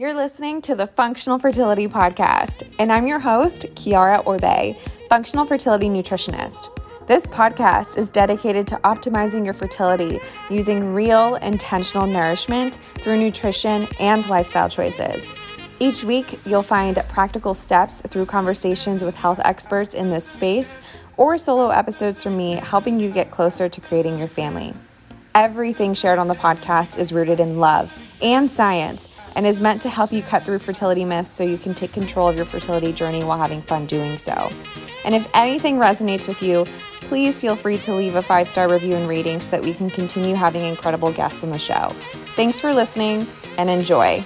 You're listening to the Functional Fertility Podcast, and I'm your host, Kiara Orbe, functional fertility nutritionist. This podcast is dedicated to optimizing your fertility using real, intentional nourishment through nutrition and lifestyle choices. Each week, you'll find practical steps through conversations with health experts in this space or solo episodes from me helping you get closer to creating your family. Everything shared on the podcast is rooted in love and science and is meant to help you cut through fertility myths so you can take control of your fertility journey while having fun doing so. And if anything resonates with you, please feel free to leave a five star review and rating so that we can continue having incredible guests on the show. Thanks for listening and enjoy.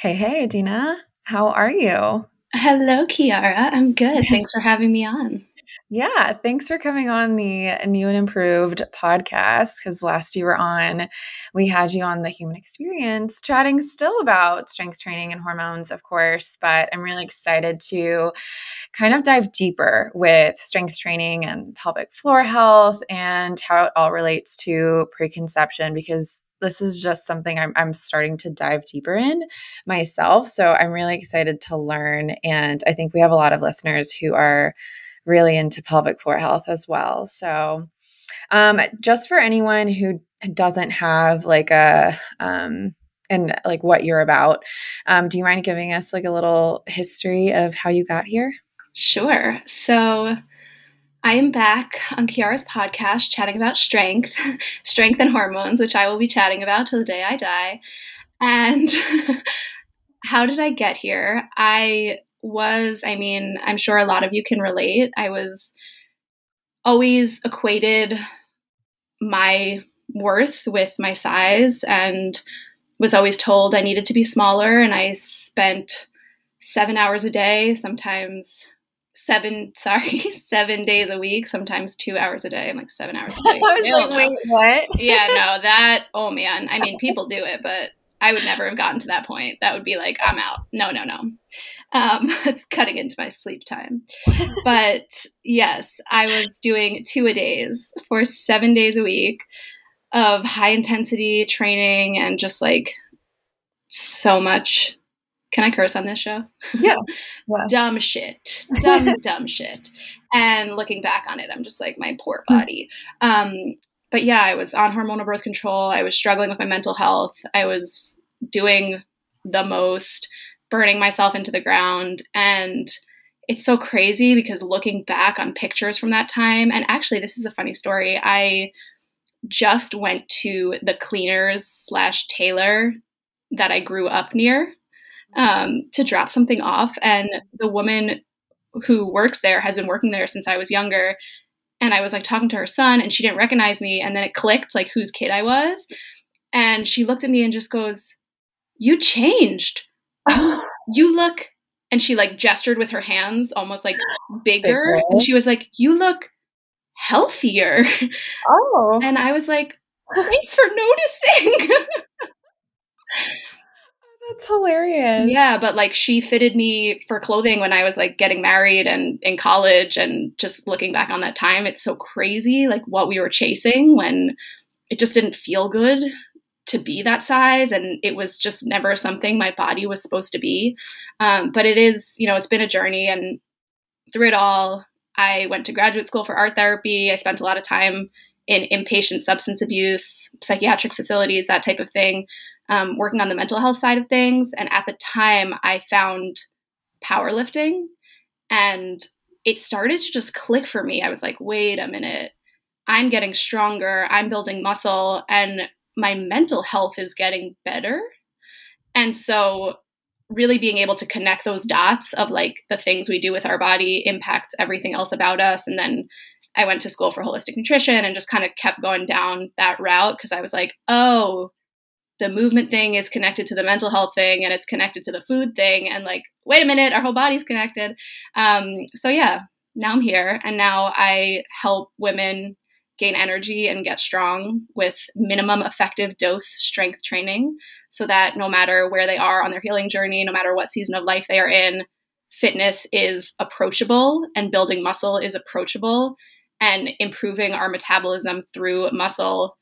Hey, hey, Adina. How are you? Hello, Kiara. I'm good. Thanks for having me on. Yeah, thanks for coming on the new and improved podcast. Because last you were on, we had you on the human experience, chatting still about strength training and hormones, of course. But I'm really excited to kind of dive deeper with strength training and pelvic floor health and how it all relates to preconception because this is just something I'm, I'm starting to dive deeper in myself. So I'm really excited to learn. And I think we have a lot of listeners who are really into pelvic floor health as well. So, um, just for anyone who doesn't have like a, um, and like what you're about, um, do you mind giving us like a little history of how you got here? Sure. So, I am back on Kiara's podcast chatting about strength, strength and hormones, which I will be chatting about till the day I die. And how did I get here? I was, I mean, I'm sure a lot of you can relate. I was always equated my worth with my size and was always told I needed to be smaller. And I spent seven hours a day, sometimes seven sorry seven days a week sometimes two hours a day i'm like seven hours a day. like, wait, what? Yeah no that oh man. I mean people do it but i would never have gotten to that point. That would be like i'm out. No no no. Um, it's cutting into my sleep time. But yes i was doing two a days for seven days a week of high intensity training and just like so much can I curse on this show? Yeah. dumb shit. Dumb, dumb shit. And looking back on it, I'm just like, my poor hmm. body. Um, but yeah, I was on hormonal birth control. I was struggling with my mental health. I was doing the most, burning myself into the ground. And it's so crazy because looking back on pictures from that time, and actually, this is a funny story. I just went to the cleaners slash tailor that I grew up near um, to drop something off. And the woman who works there has been working there since I was younger. And I was like talking to her son, and she didn't recognize me. And then it clicked like whose kid I was. And she looked at me and just goes, You changed. you look. And she like gestured with her hands, almost like bigger. bigger. And she was like, You look healthier. Oh. And I was like, Thanks for noticing. That's hilarious. Yeah, but like she fitted me for clothing when I was like getting married and in college and just looking back on that time, it's so crazy like what we were chasing when it just didn't feel good to be that size and it was just never something my body was supposed to be. Um, but it is, you know, it's been a journey and through it all, I went to graduate school for art therapy. I spent a lot of time in inpatient substance abuse, psychiatric facilities, that type of thing um, working on the mental health side of things. And at the time, I found powerlifting and it started to just click for me. I was like, wait a minute, I'm getting stronger, I'm building muscle, and my mental health is getting better. And so, really being able to connect those dots of like the things we do with our body impacts everything else about us. And then I went to school for holistic nutrition and just kind of kept going down that route because I was like, oh, the movement thing is connected to the mental health thing and it's connected to the food thing and like wait a minute our whole body's connected. Um, so yeah now i'm here and now i help women gain energy and get strong with minimum effective dose strength training so that no matter where they are on their healing journey, no matter what season of life they are in, fitness is approachable and building muscle is approachable and improving our metabolism through muscle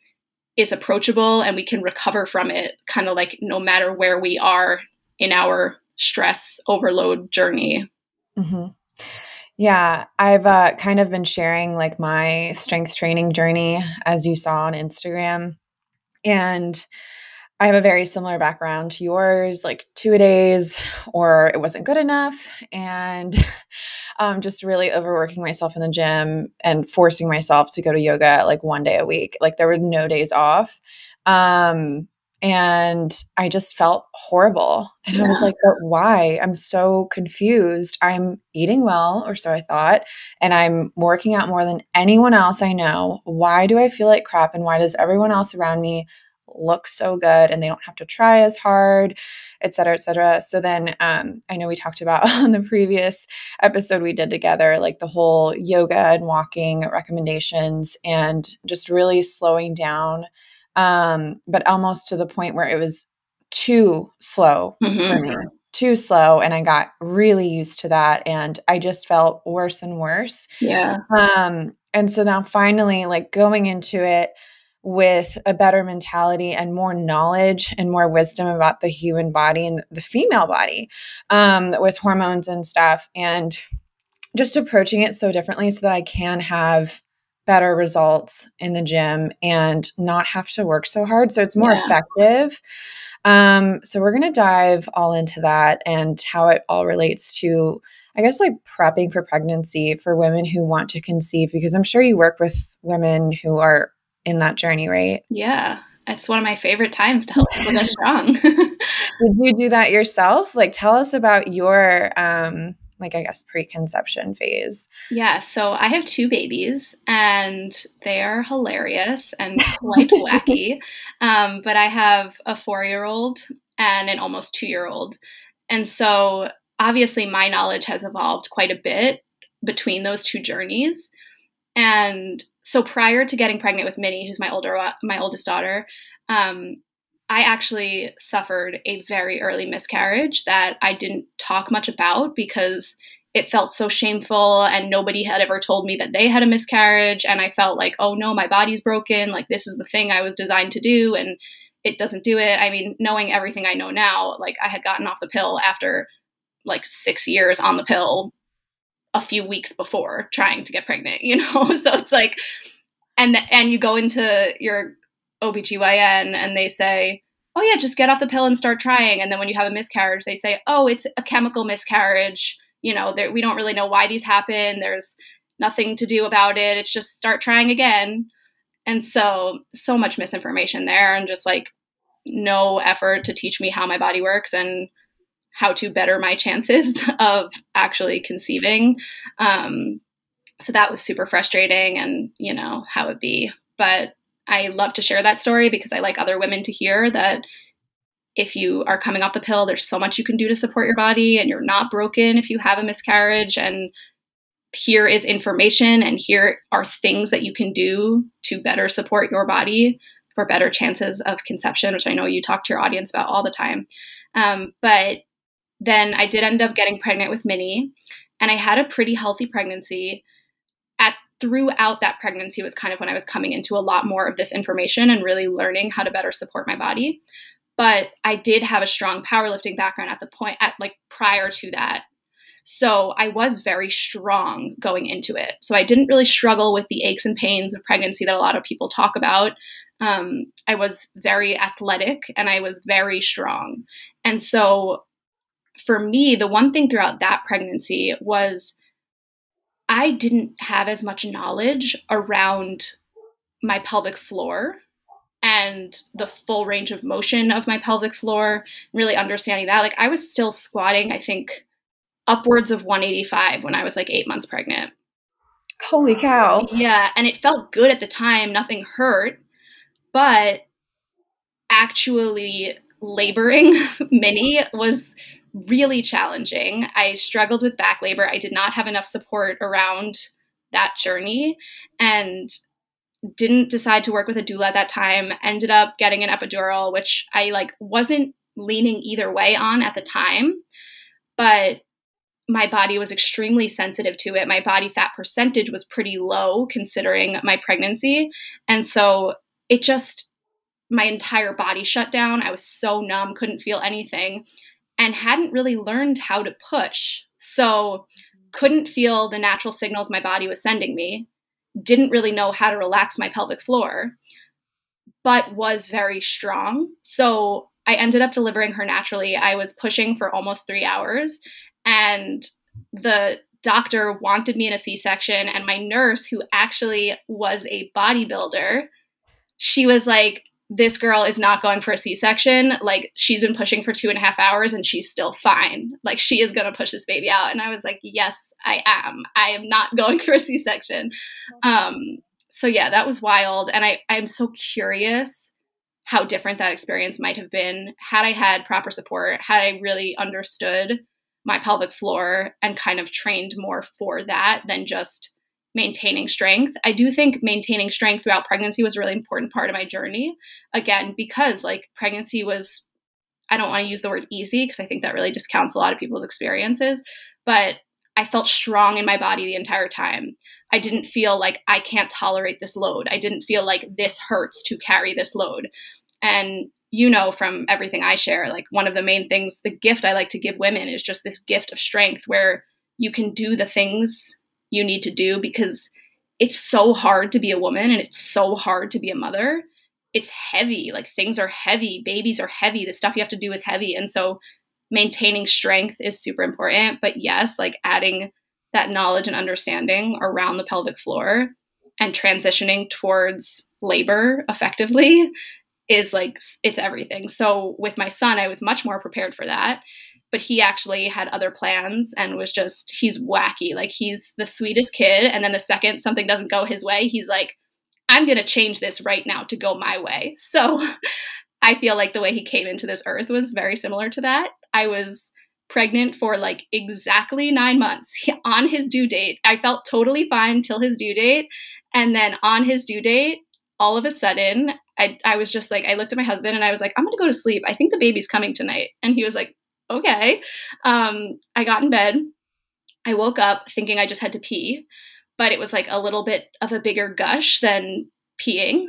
is approachable and we can recover from it kind of like no matter where we are in our stress overload journey. Mm-hmm. Yeah, I've uh, kind of been sharing like my strength training journey as you saw on Instagram. And I have a very similar background to yours, like two a days, or it wasn't good enough, and um, just really overworking myself in the gym and forcing myself to go to yoga like one day a week. Like there were no days off. Um, and I just felt horrible. And yeah. I was like, but why? I'm so confused. I'm eating well, or so I thought, and I'm working out more than anyone else I know. Why do I feel like crap? And why does everyone else around me look so good and they don't have to try as hard, et cetera, et cetera? So then um, I know we talked about on the previous episode we did together, like the whole yoga and walking recommendations and just really slowing down um, but almost to the point where it was too slow mm-hmm. for me, too slow. And I got really used to that. And I just felt worse and worse. Yeah. Um, and so now finally, like going into it with a better mentality and more knowledge and more wisdom about the human body and the female body um, with hormones and stuff. And just approaching it so differently so that I can have better results in the gym and not have to work so hard. So it's more yeah. effective. Um, so we're going to dive all into that and how it all relates to, I guess, like prepping for pregnancy for women who want to conceive, because I'm sure you work with women who are in that journey, right? Yeah. It's one of my favorite times to help people get strong. Did you do that yourself? Like, tell us about your um, like I guess preconception phase? Yeah, so I have two babies and they are hilarious and quite wacky. Um, but I have a four year old and an almost two year old. And so obviously my knowledge has evolved quite a bit between those two journeys. And so prior to getting pregnant with Minnie, who's my older my oldest daughter, um, I actually suffered a very early miscarriage that I didn't talk much about because it felt so shameful and nobody had ever told me that they had a miscarriage and I felt like oh no my body's broken like this is the thing I was designed to do and it doesn't do it. I mean knowing everything I know now like I had gotten off the pill after like 6 years on the pill a few weeks before trying to get pregnant, you know? so it's like and and you go into your OBGYN and they say, oh, yeah, just get off the pill and start trying. And then when you have a miscarriage, they say, oh, it's a chemical miscarriage. You know, we don't really know why these happen. There's nothing to do about it. It's just start trying again. And so, so much misinformation there, and just like no effort to teach me how my body works and how to better my chances of actually conceiving. Um, so that was super frustrating, and you know how it be. But I love to share that story because I like other women to hear that if you are coming off the pill, there's so much you can do to support your body and you're not broken if you have a miscarriage. And here is information and here are things that you can do to better support your body for better chances of conception, which I know you talk to your audience about all the time. Um, but then I did end up getting pregnant with Minnie, and I had a pretty healthy pregnancy At throughout that pregnancy was kind of when I was coming into a lot more of this information and really learning how to better support my body. But I did have a strong powerlifting background at the point at like prior to that. So I was very strong going into it. So I didn't really struggle with the aches and pains of pregnancy that a lot of people talk about. Um, I was very athletic and I was very strong. And so for me, the one thing throughout that pregnancy was I didn't have as much knowledge around my pelvic floor and the full range of motion of my pelvic floor, really understanding that. Like I was still squatting, I think, upwards of 185 when I was like eight months pregnant. Holy cow. Yeah. And it felt good at the time, nothing hurt. But actually laboring Minnie was really challenging. I struggled with back labor. I did not have enough support around that journey. And didn't decide to work with a doula at that time ended up getting an epidural which i like wasn't leaning either way on at the time but my body was extremely sensitive to it. My body fat percentage was pretty low considering my pregnancy. And so it just, my entire body shut down. I was so numb, couldn't feel anything, and hadn't really learned how to push. So couldn't feel the natural signals my body was sending me, didn't really know how to relax my pelvic floor, but was very strong. So I ended up delivering her naturally. I was pushing for almost three hours and the doctor wanted me in a c-section and my nurse who actually was a bodybuilder she was like this girl is not going for a c-section like she's been pushing for two and a half hours and she's still fine. Like she is going to push this baby out. And i was like yes i am. I am not going for a c-section. Um so yeah that was wild. And i i'm so curious how different that experience might have been had i had proper support had i really understood my pelvic floor and kind of trained more for that than just maintaining strength. I do think maintaining strength throughout pregnancy was a really important part of my journey. Again, because like pregnancy was, I don't want to use the word easy because I think that really discounts a lot of people's experiences, but I felt strong in my body the entire time. I didn't feel like I can't tolerate this load. I didn't feel like this hurts to carry this load. And you know from everything I share, like one of the main things, the gift I like to give women is just this gift of strength where you can do the things you need to do because it's so hard to be a woman and it's so hard to be a mother. It's heavy, like things are heavy, babies are heavy, the stuff you have to do is heavy. And so maintaining strength is super important. But yes, like adding that knowledge and understanding around the pelvic floor and transitioning towards labor effectively is like it's everything. So with my son, I was much more prepared for that. But he actually had other plans and was just he's wacky. Like he's the sweetest kid. And then the second something doesn't go his way, he's like, I'm gonna change this right now to go my way. So I feel like the way he came into this earth was very similar to that. I was pregnant for like exactly nine months on his due date. I felt totally fine till his due date. And then on his due date, all of a sudden, I, I was just like, I looked at my husband and I was like, I'm going to go to sleep. I think the baby's coming tonight. And he was like, okay. Um, I got in bed. I woke up thinking I just had to pee, but it was like a little bit of a bigger gush than peeing.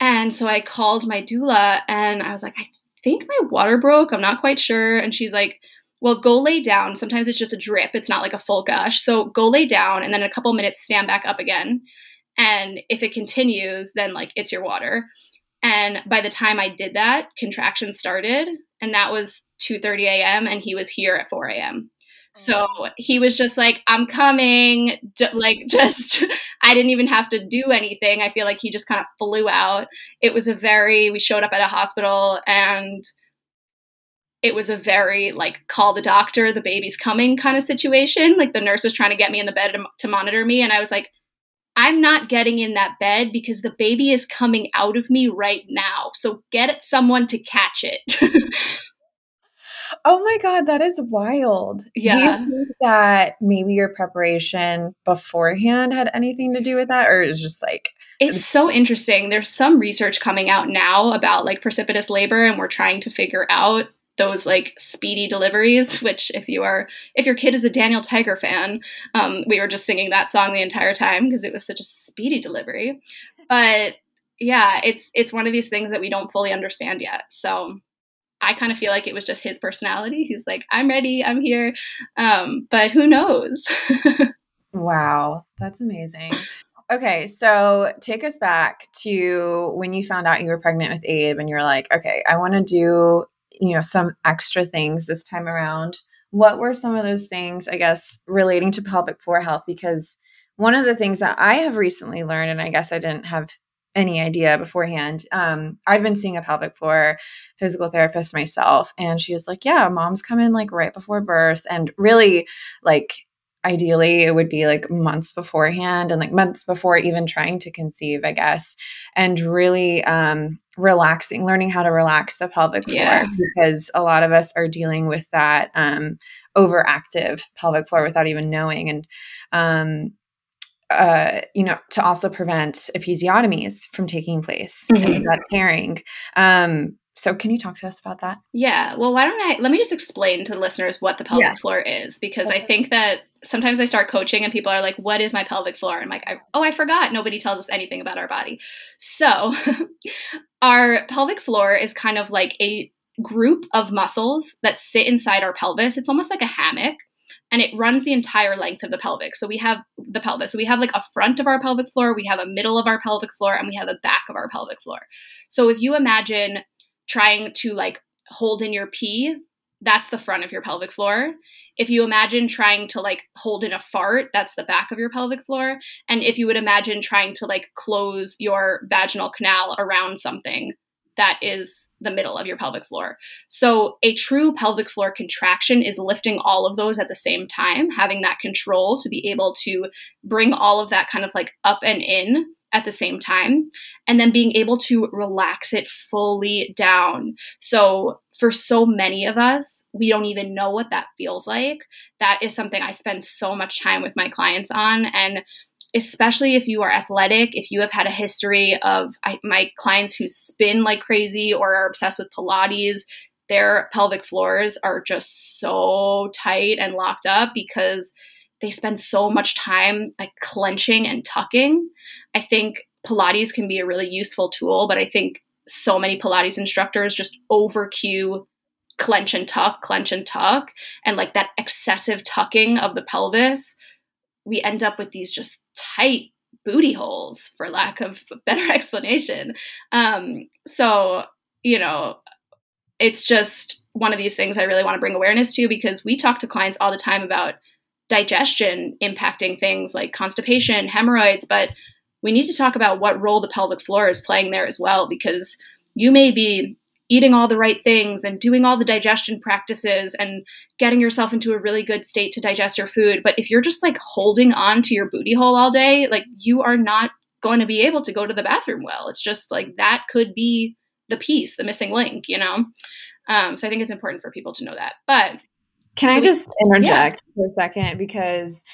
And so I called my doula and I was like, I think my water broke. I'm not quite sure. And she's like, well, go lay down. Sometimes it's just a drip, it's not like a full gush. So go lay down and then in a couple minutes stand back up again. And if it continues, then like it's your water. And by the time I did that, contractions started, and that was 2:30 a.m. and he was here at 4 a.m. Oh, so he was just like, I'm coming. like, just, I didn't even have to do anything. I feel like he just kind of flew out. It was a very, we showed up at a hospital and it was a very, like, call the doctor, the baby's coming kind of situation. Like, the nurse was trying to get me in the bed to, to monitor me. And I was like, I'm not getting in that bed because the baby is coming out of me right now. So get someone to catch it. oh my God, that is wild. Yeah. Do you think that maybe your preparation beforehand had anything to do with that? Or is just like, it's so interesting. There's some research coming out now about like precipitous labor, and we're trying to figure out those like speedy deliveries which if you are if your kid is a daniel tiger fan um, we were just singing that song the entire time because it was such a speedy delivery. But yeah it's it's one of these things that we don't fully understand yet. So i kind of feel like it was just his personality. He's like i'm ready. I'm here. Um, but who knows? Wow. That's amazing. Okay, so take us back to when you found out you were pregnant with Abe and you're like, okay, I want to do you know some extra things this time around. What were some of those things i guess relating to pelvic floor health? Because one of the things that i have recently learned and i guess i didn't have any idea beforehand um, i've been seeing a pelvic floor physical therapist myself and she was like yeah moms come in like right before birth and really like ideally it would be like months beforehand and like months before even trying to conceive i guess and really um relaxing learning how to relax the pelvic floor yeah. because a lot of us are dealing with that um overactive pelvic floor without even knowing and um uh, you know, to also prevent episiotomies from taking place mm-hmm. that tearing. Um, so, can you talk to us about that? Yeah. Well, why don't I let me just explain to the listeners what the pelvic yeah. floor is because okay. I think that sometimes I start coaching and people are like, "What is my pelvic floor?" And I'm like, I, "Oh, I forgot. Nobody tells us anything about our body." So, our pelvic floor is kind of like a group of muscles that sit inside our pelvis. It's almost like a hammock and it runs the entire length of the pelvic. So we have the pelvis. So we have like a front of our pelvic floor, we have a middle of our pelvic floor, and we have a back of our pelvic floor. So if you imagine trying to like hold in your pee, that's the front of your pelvic floor. If you imagine trying to like hold in a fart, that's the back of your pelvic floor. And if you would imagine trying to like close your vaginal canal around something, that is the middle of your pelvic floor. So, a true pelvic floor contraction is lifting all of those at the same time, having that control to be able to bring all of that kind of like up and in at the same time, and then being able to relax it fully down. So, for so many of us, we don't even know what that feels like. That is something I spend so much time with my clients on. And especially if you are athletic, if you have had a history of I, my clients who spin like crazy or are obsessed with Pilates, their pelvic floors are just so tight and locked up because they spend so much time like clenching and tucking. I think Pilates can be a really useful tool, but I think so many Pilates instructors just over cue clench and tuck, clench and tuck, and like that excessive tucking of the pelvis we end up with these just tight booty holes for lack of better explanation um, so you know it's just one of these things i really want to bring awareness to because we talk to clients all the time about digestion impacting things like constipation hemorrhoids but we need to talk about what role the pelvic floor is playing there as well because you may be eating all the right things and doing all the digestion practices and getting yourself into a really good state to digest your food. But if you're just like holding on to your booty hole all day, like you are not going to be able to go to the bathroom well. It's just like that could be the piece, the missing link, you know? Um, so I think it's important for people to know that. But can so I just interject yeah. for a second? Because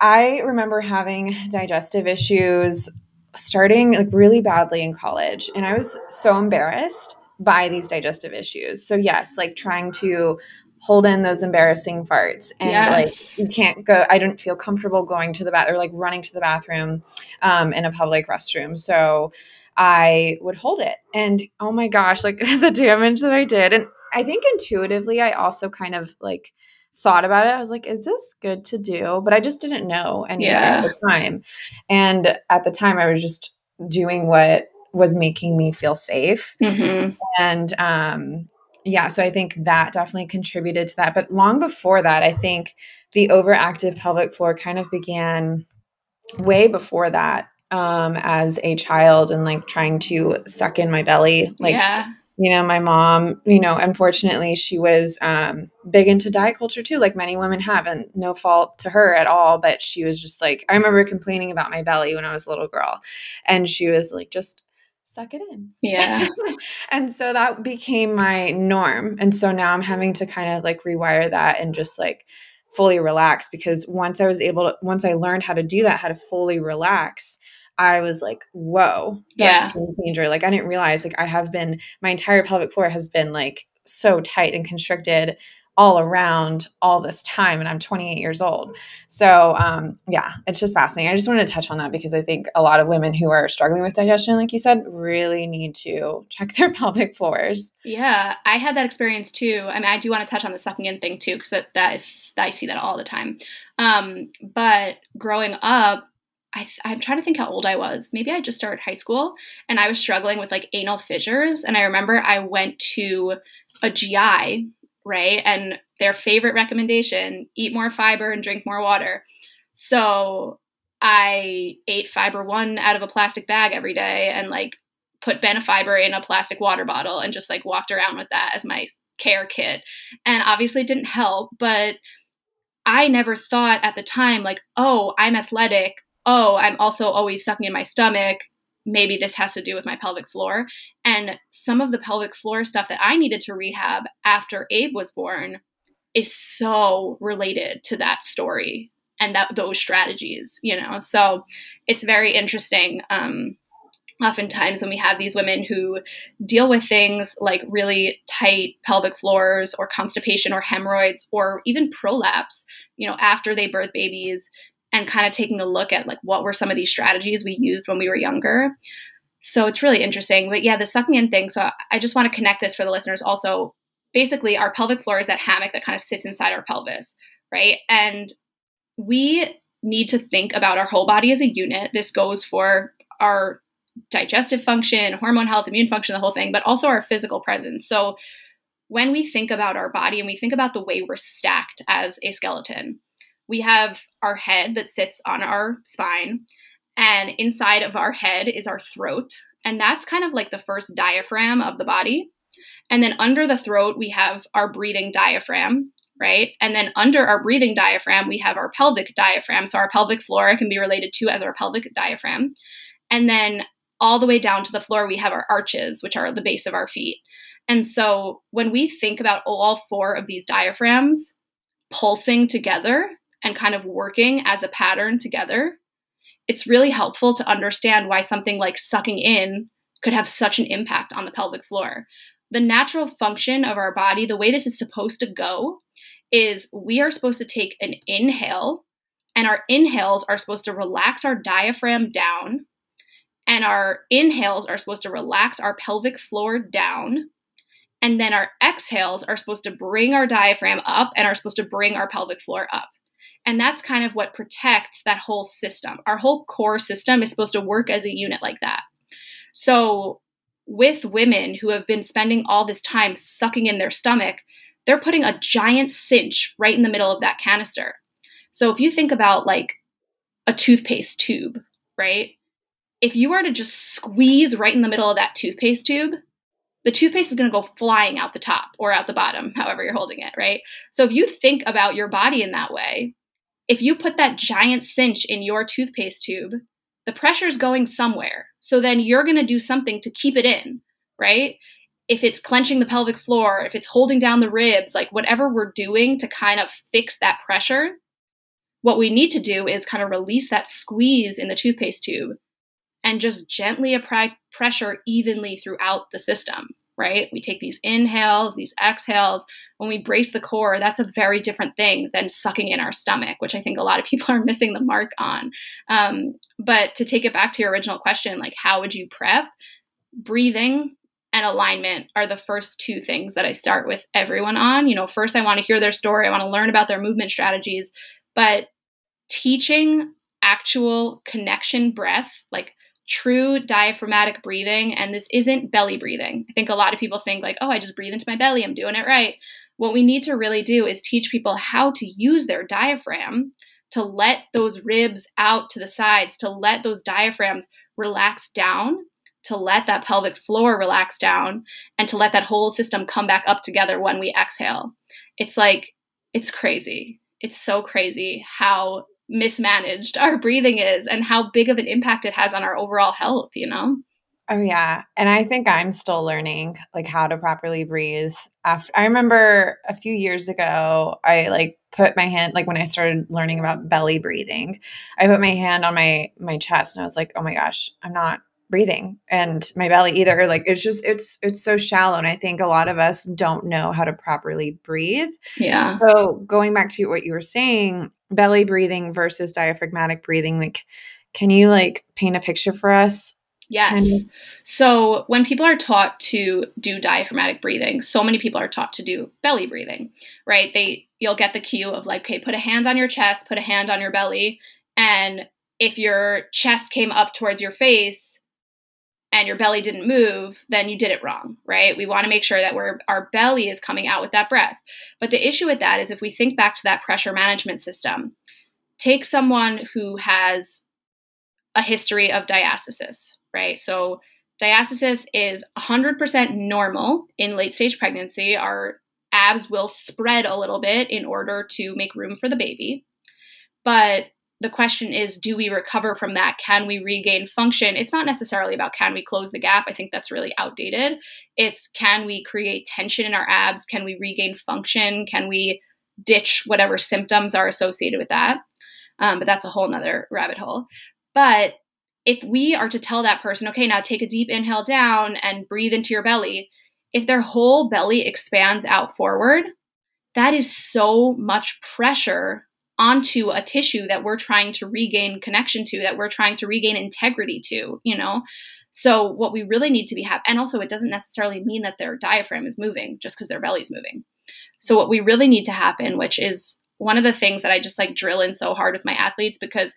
I remember having digestive issues starting like really badly in college, and I was so embarrassed by these digestive issues. So yes, like trying to hold in those embarrassing farts and yes. like you can't go i don't feel comfortable going to the bath or like running to the bathroom um, in a public restroom so i would hold it and oh my gosh like the damage that i did and i think intuitively i also kind of like thought about it i was like is this good to do but i just didn't know any yeah. at the time and at the time i was just doing what was making me feel safe. Mm-hmm. And um, yeah, so I think that definitely contributed to that. But long before that, I think the overactive pelvic floor kind of began way before that um, as a child and like trying to suck in my belly. Like, yeah. You know, my mom, you know, unfortunately, she was um, big into diet culture too, like many women have, and no fault to her at all. But she was just like, I remember complaining about my belly when I was a little girl. And she was like, just suck it in. Yeah. and so that became my norm. And so now I'm having to kind of like rewire that and just like fully relax because once I was able to, once I learned how to do that, how to fully relax, I was like, whoa, that's yeah. danger. Like I didn't realize like I have been, my entire pelvic floor has been like so tight and constricted all around all this time and i'm 28 years old. So um, yeah it's just fascinating. I just wanted to touch on that because i think a lot of women who are struggling with digestion like you said really need to check their pelvic floors. Yeah i had that experience too. I mean i do want to touch on the sucking in thing too because that, that is i see that all the time. Um, but growing up I am trying to think how old I was. Maybe I just started high school and I was struggling with like anal fissures. And I remember I went to a GI right? And their favorite recommendation eat more fiber and drink more water. So I ate fiber one out of a plastic bag every day and like put Benefiber in a plastic water bottle and just like walked around with that as my care kit. And obviously it didn't help, but I never thought at the time, like, oh, I'm athletic. Oh, I'm also always sucking in my stomach maybe this has to do with my pelvic floor. And some of the pelvic floor stuff that I needed to rehab after Abe was born is so related to that story. and that those strategies you know so it's very interesting um, oftentimes when we have these women who deal with things like really tight pelvic floors or constipation or hemorrhoids or even prolapse you know after they birth babies and kind of taking a look at like what were some of these strategies we used when we were younger. So it's really interesting but yeah the sucking in thing so i just want to connect this for the listeners also. Basically our pelvic floor is that hammock that kind of sits inside our pelvis right? And we need to think about our whole body as a unit. This goes for our digestive function, hormone health, immune function, the whole thing, but also our physical presence. So when we think about our body and we think about the way we're stacked as a skeleton, we have our head that sits on our spine, and inside of our head is our throat. And that's kind of like the first diaphragm of the body. And then under the throat, we have our breathing diaphragm, right? And then under our breathing diaphragm, we have our pelvic diaphragm. So our pelvic floor can be related to as our pelvic diaphragm. And then all the way down to the floor, we have our arches, which are the base of our feet. And so when we think about all four of these diaphragms pulsing together and kind of working as a pattern together, it's really helpful to understand why something like sucking in could have such an impact on the pelvic floor. The natural function of our body, the way this is supposed to go, is we are supposed to take an inhale, and our inhales are supposed to relax our diaphragm down and our inhales are supposed to relax our pelvic floor down. And then our exhales are supposed to bring our diaphragm up and are supposed to bring our pelvic floor up. And that's kind of what protects that whole system. Our whole core system is supposed to work as a unit like that. So, with women who have been spending all this time sucking in their stomach, they're putting a giant cinch right in the middle of that canister. So, if you think about like a toothpaste tube, right? if you were to just squeeze right in the middle of that toothpaste tube, the toothpaste is going to go flying out the top or out the bottom, however you're holding it, right? So if you think about your body in that way, if you put that giant cinch in your toothpaste tube, the pressure is going somewhere. So then you're going to do something to keep it in, right? If it's clenching the pelvic floor, if it's holding down the ribs, like whatever we're doing to kind of fix that pressure, what we need to do is kind of release that squeeze in the toothpaste tube and just gently apply pressure evenly throughout the system, right? We take these inhales, these exhales. When we brace the core, that's a very different thing than sucking in our stomach, which I think a lot of people are missing the mark on. Um, but to take it back to your original question, like how would you prep? Breathing and alignment are the first two things that I start with everyone on. You know, first, I want to hear their story, I want to learn about their movement strategies, but teaching actual connection breath, like true diaphragmatic breathing. And this isn't belly breathing. I think a lot of people think, like, oh, I just breathe into my belly, I'm doing it right. What we need to really do is teach people how to use their diaphragm to let those ribs out to the sides, to let those diaphragms relax down, to let that pelvic floor relax down, and to let that whole system come back up together when we exhale. It's like, it's crazy. It's so crazy how mismanaged our breathing is and how big of an impact it has on our overall health, you know? Oh yeah, and I think I'm still learning like how to properly breathe. After I remember a few years ago, I like put my hand like when I started learning about belly breathing, I put my hand on my my chest and I was like, "Oh my gosh, I'm not breathing and my belly either like it's just it's it's so shallow and i think a lot of us don't know how to properly breathe yeah so going back to what you were saying belly breathing versus diaphragmatic breathing like can you like paint a picture for us? Yes. Kind of? so when people are taught to do diaphragmatic breathing so many people are taught to do belly breathing right? They you'll get the cue of like okay put a hand on your chest put a hand on your belly and if your chest came up towards your face and your belly didn't move, then you did it wrong, right? We want to make sure that we're, our belly is coming out with that breath. But the issue with that is if we think back to that pressure management system, take someone who has a history of diastasis, right? So diastasis is 100% normal in late stage pregnancy. Our abs will spread a little bit in order to make room for the baby. But the question is do we recover from that? Can we regain function? It's not necessarily about can we close the gap. I think that's really outdated. It's can we create tension in our abs? Can we regain function? Can we ditch whatever symptoms are associated with that? Um, but that's a whole nother rabbit hole. But if we are to tell that person, okay, now take a deep inhale down and breathe into your belly, if their whole belly expands out forward, that is so much pressure onto a tissue that we're trying to regain connection to, that we're trying to regain integrity to, you know? So what we really need to be have and also it doesn't necessarily mean that their diaphragm is moving just because their belly's moving. So what we really need to happen, which is one of the things that I just like drill in so hard with my athletes because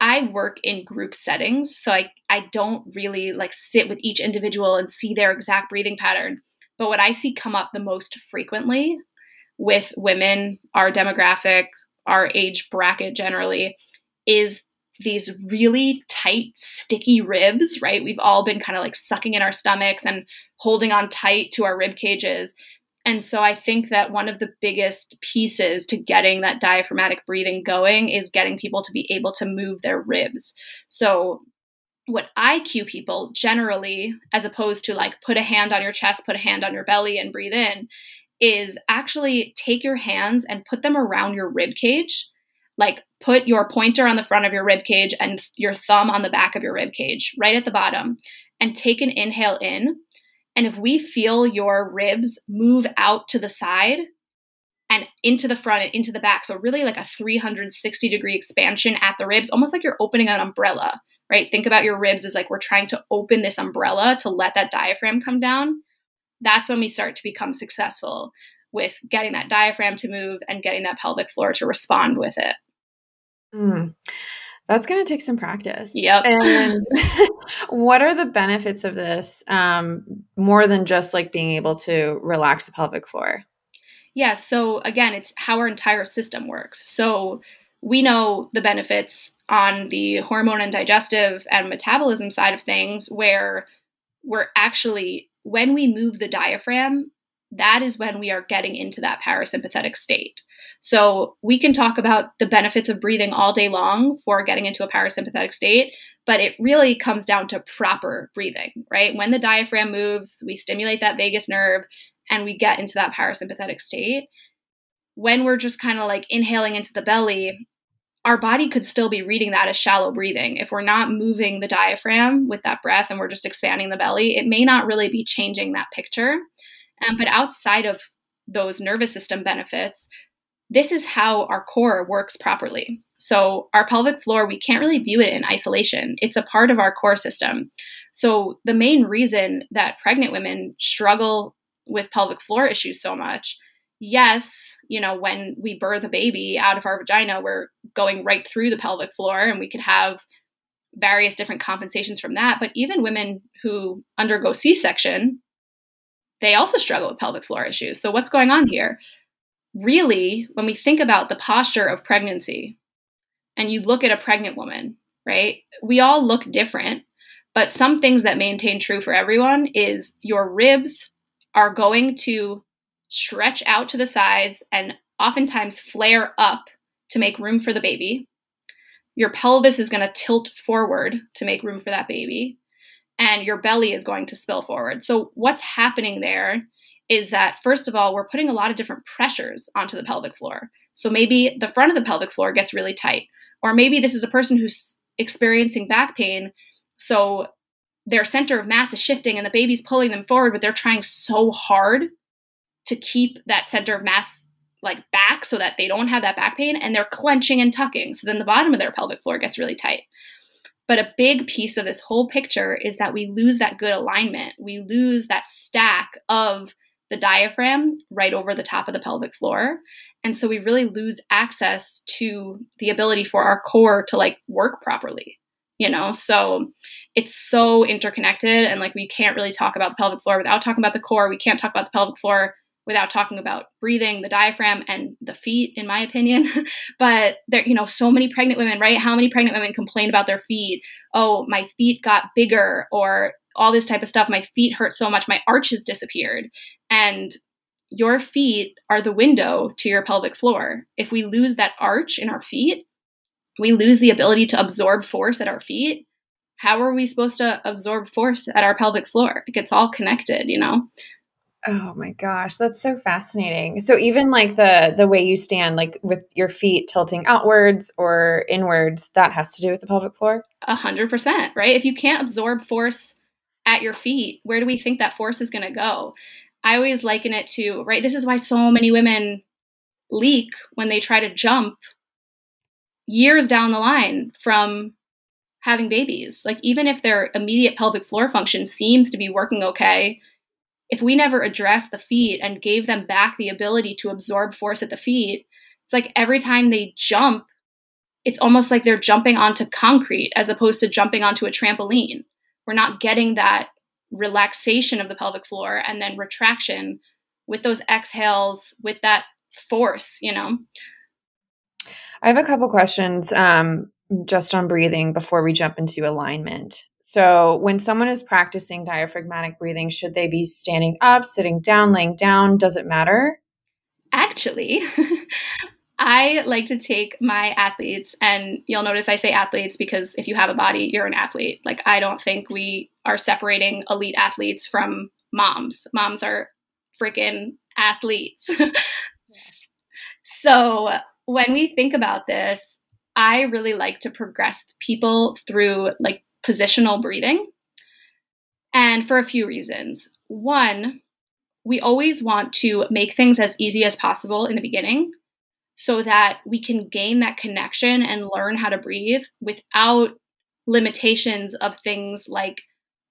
I work in group settings, so I I don't really like sit with each individual and see their exact breathing pattern. But what I see come up the most frequently with women, our demographic, our age bracket generally, is these really tight, sticky ribs, right? We've all been kind of like sucking in our stomachs and holding on tight to our rib cages. And so I think that one of the biggest pieces to getting that diaphragmatic breathing going is getting people to be able to move their ribs. So what I cue people generally, as opposed to like put a hand on your chest, put a hand on your belly, and breathe in, is actually take your hands and put them around your rib cage. Like put your pointer on the front of your rib cage and your thumb on the back of your rib cage, right at the bottom, and take an inhale in. And if we feel your ribs move out to the side and into the front and into the back, so really like a 360 degree expansion at the ribs, almost like you're opening an umbrella, right? Think about your ribs as like we're trying to open this umbrella to let that diaphragm come down that's when we start to become successful with getting that diaphragm to move and getting that pelvic floor to respond with it. Mm. That's going to take some practice. Yep. And what are the benefits of this um, more than just like being able to relax the pelvic floor? Yeah. So, again, it's how our entire system works. So, we know the benefits on the hormone and digestive and metabolism side of things where we're actually when we move the diaphragm, that is when we are getting into that parasympathetic state. So we can talk about the benefits of breathing all day long for getting into a parasympathetic state, but it really comes down to proper breathing, right? When the diaphragm moves, we stimulate that vagus nerve and we get into that parasympathetic state. When we're just kind of like inhaling into the belly, our body could still be reading that as shallow breathing. If we're not moving the diaphragm with that breath and we're just expanding the belly, it may not really be changing that picture. Um, but outside of those nervous system benefits, this is how our core works properly. So, our pelvic floor, we can't really view it in isolation. It's a part of our core system. So, the main reason that pregnant women struggle with pelvic floor issues so much yes, you know, when we birth a baby out of our vagina, we're going right through the pelvic floor and we could have various different compensations from that. But even women who undergo C section, they also struggle with pelvic floor issues. So, what's going on here? Really, when we think about the posture of pregnancy and you look at a pregnant woman, right, we all look different. But some things that maintain true for everyone is your ribs are going to stretch out to the sides, and oftentimes flare up to make room for the baby. Your pelvis is going to tilt forward to make room for that baby, and your belly is going to spill forward. So, what's happening there is that, first of all, we're putting a lot of different pressures onto the pelvic floor. So, maybe the front of the pelvic floor gets really tight, or maybe this is a person who's experiencing back pain. So, their center of mass is shifting and the baby's pulling them forward, but they're trying so hard to keep that center of mass like back so that they don't have that back pain and they're clenching and tucking. So then the bottom of their pelvic floor gets really tight. But a big piece of this whole picture is that we lose that good alignment. We lose that stack of the diaphragm right over the top of the pelvic floor. And so we really lose access to the ability for our core to like work properly, you know? So it's so interconnected and like we can't really talk about the pelvic floor without talking about the core. We can't talk about the pelvic floor without talking about breathing, the diaphragm, and the feet, in my opinion. but there, you know, so many pregnant women, right? How many pregnant women complain about their feet? Oh, my feet got bigger, or all this type of stuff. My feet hurt so much, my arches disappeared. And your feet are the window to your pelvic floor. If we lose that arch in our feet, we lose the ability to absorb force at our feet. How are we supposed to absorb force at our pelvic floor? It gets all connected, you know? Oh my gosh, that's so fascinating. So even like the the way you stand like with your feet tilting outwards or inwards, that has to do with the pelvic floor? A hundred percent, right? If you can't absorb force at your feet, where do we think that force is gonna go? I always liken it to, right? This is why so many women leak when they try to jump years down the line from having babies. Like, even if their immediate pelvic floor function seems to be working okay, if we never address the feet and gave them back the ability to absorb force at the feet, it's like every time they jump, it's almost like they're jumping onto concrete as opposed to jumping onto a trampoline. We're not getting that relaxation of the pelvic floor and then retraction with those exhales, with that force, you know? I have a couple questions um, just on breathing before we jump into alignment. So, when someone is practicing diaphragmatic breathing, should they be standing up, sitting down, laying down? Does it matter? Actually, I like to take my athletes, and you'll notice I say athletes because if you have a body, you're an athlete. Like, I don't think we are separating elite athletes from moms. Moms are freaking athletes. so, when we think about this, I really like to progress people through like positional breathing. And for a few reasons. One, we always want to make things as easy as possible in the beginning so that we can gain that connection and learn how to breathe without limitations of things like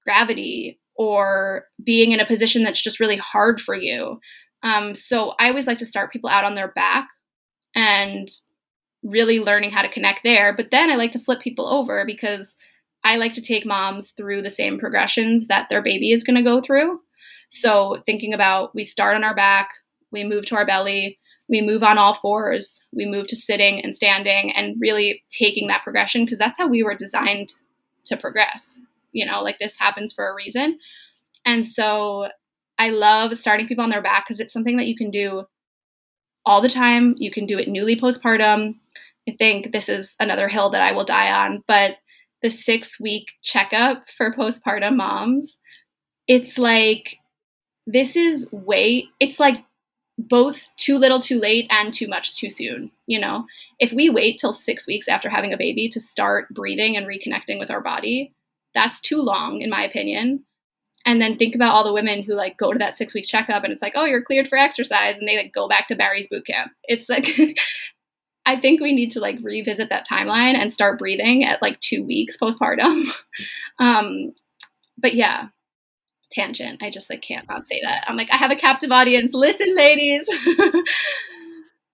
gravity or being in a position that's just really hard for you. Um, so I always like to start people out on their back and really learning how to connect there. But then I like to flip people over because I like to take moms through the same progressions that their baby is going to go through. So thinking about we start on our back, we move to our belly, we move on all fours, we move to sitting and standing and really taking that progression because that's how we were designed to progress. You know, like this happens for a reason. And so I love starting people on their back because it's something that you can do all the time. You can do it newly postpartum. I think this is another hill that I will die on, but the six week checkup for postpartum moms, it's like, this is way, it's like both too little too late and too much too soon. You know, if we wait till six weeks after having a baby to start breathing and reconnecting with our body, that's too long, in my opinion and then think about all the women who like go to that six week checkup and it's like oh you're cleared for exercise and they like go back to barry's boot camp it's like i think we need to like revisit that timeline and start breathing at like two weeks postpartum. Um but yeah tangent. I just like can't not say that. I'm like i have a captive audience. Listen ladies.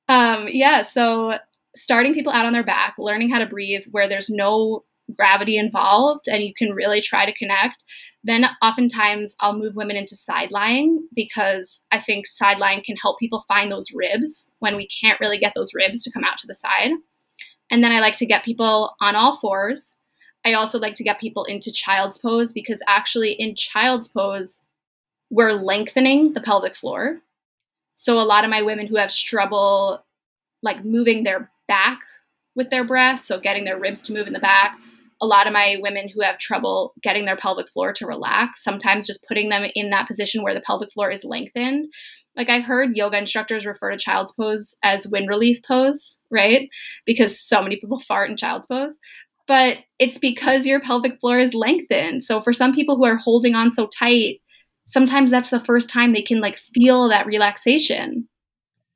Um yeah so starting people out on their back learning how to breathe where there's no gravity involved and you can really try to connect then oftentimes I'll move women into side lying because I think side lying can help people find those ribs when we can't really get those ribs to come out to the side. And then I like to get people on all fours. I also like to get people into child's pose because actually in child's pose, we're lengthening the pelvic floor. So a lot of my women who have trouble like moving their back with their breath, so getting their ribs to move in the back, a lot of my women who have trouble getting their pelvic floor to relax, sometimes just putting them in that position where the pelvic floor is lengthened. Like I've heard yoga instructors refer to child's pose as wind relief pose, right? Because so many people fart in child's pose. But it's because your pelvic floor is lengthened. So for some people who are holding on so tight, sometimes that's the first time they can like feel that relaxation.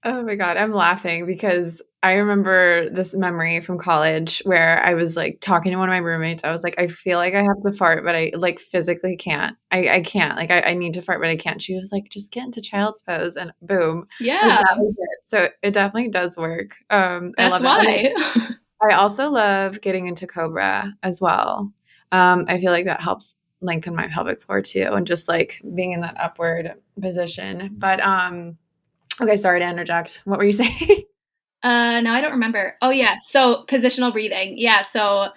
Oh my God, I'm laughing because I remember this memory from college where I was like talking to one of my roommates. I was like, I feel like I have to fart, but I like physically can't. I, I can't. Like, I, I need to fart, but I can't. She was like, just get into child's pose and boom. Yeah. it. So it definitely does work. Um, That's why. I also love getting into Cobra as well. Um, I feel like that helps lengthen my pelvic floor too and just like being in that upward position. But, um, okay, sorry to interject. What were you saying? Uh, no, I don't remember. Oh, yeah. So positional breathing. Yeah. So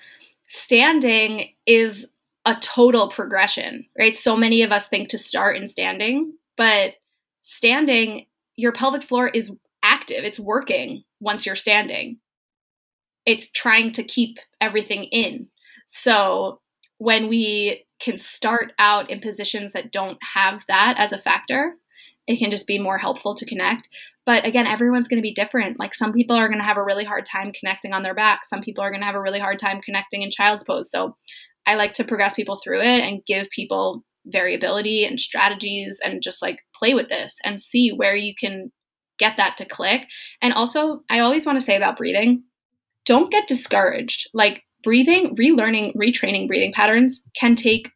standing is a total progression, right? So many of us think to start in standing, but standing, your pelvic floor is active, it's working once you're standing. It's trying to keep everything in. So when we can start out in positions that don't have that as a factor, it can just be more helpful to connect. But again, everyone's going to be different. Like some people are going to have a really hard time connecting on their back. Some people are going to have a really hard time connecting in child's pose. So I like to progress people through it and give people variability and strategies and just like play with this and see where you can get that to click. And also, I always want to say about breathing, don't get discouraged. Like breathing, relearning, retraining breathing patterns can take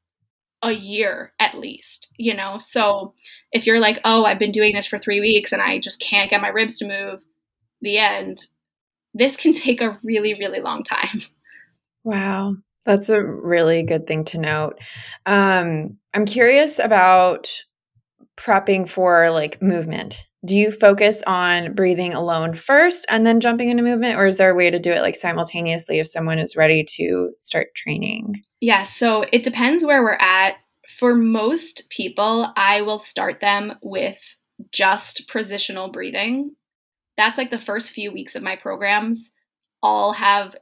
a year at least, you know? So if you're like, oh, I've been doing this for three weeks and I just can't get my ribs to move, the end, this can take a really, really long time. Wow. That's a really good thing to note. Um, I'm curious about prepping for like movement do you focus on breathing alone first and then jumping into movement or is there a way to do it like simultaneously if someone is ready to start training yeah so it depends where we're at for most people i will start them with just positional breathing that's like the first few weeks of my programs all have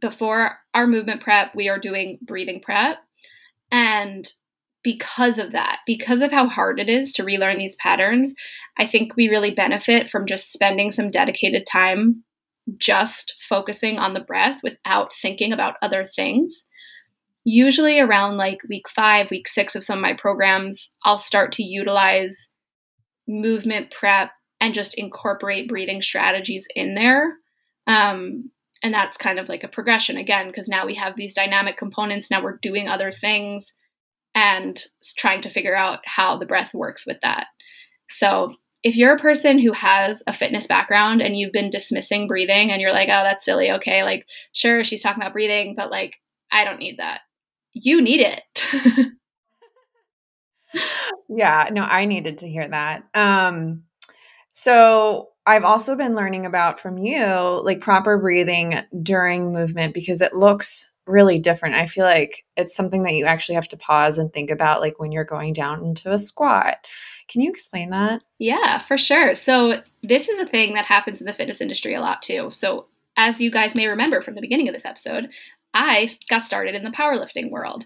before our movement prep we are doing breathing prep and because of that, because of how hard it is to relearn these patterns, I think we really benefit from just spending some dedicated time just focusing on the breath without thinking about other things. Usually around like week five, week six of some of my programs, I'll start to utilize movement prep and just incorporate breathing strategies in there. Um, and that's kind of like a progression again, because now we have these dynamic components. Now we're doing other things and trying to figure out how the breath works with that. So, if you're a person who has a fitness background and you've been dismissing breathing and you're like, oh, that's silly, okay, like, sure, she's talking about breathing, but like, I don't need that. You need it. yeah, no, I needed to hear that. Um, so I've also been learning about from you like proper breathing during movement because it looks really different. I feel like it's something that you actually have to pause and think about, like when you're going down into a squat. Can you explain that? Yeah, for sure. So, this is a thing that happens in the fitness industry a lot too. So, as you guys may remember from the beginning of this episode, I got started in the powerlifting world.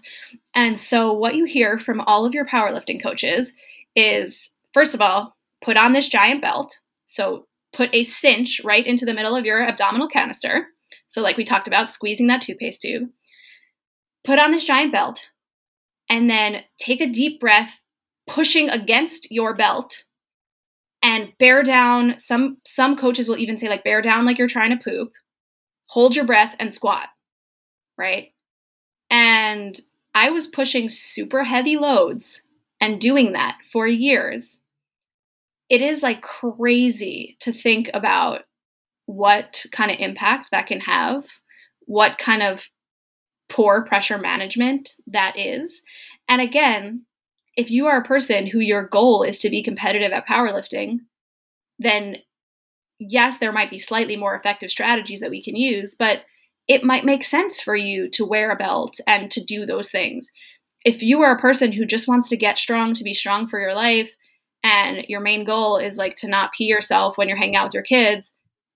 And so, what you hear from all of your powerlifting coaches is first of all, put on this giant belt. So, put a cinch right into the middle of your abdominal canister. So, like we talked about, squeezing that toothpaste tube. Put on this giant belt and then take a deep breath, pushing against your belt and bear down. Some some coaches will even say like bear down like you're trying to poop. Hold your breath and squat. Right? And I was pushing super heavy loads and doing that for years. It is like crazy to think about what kind of impact that can have, what kind of poor pressure management that is. And again, if you are a person who your goal is to be competitive at powerlifting, then yes, there might be slightly more effective strategies that we can use, but it might make sense for you to wear a belt and to do those things. If you are a person who just wants to get strong to be strong for your life, and your main goal is like to not pee yourself when you're hanging out with your kids,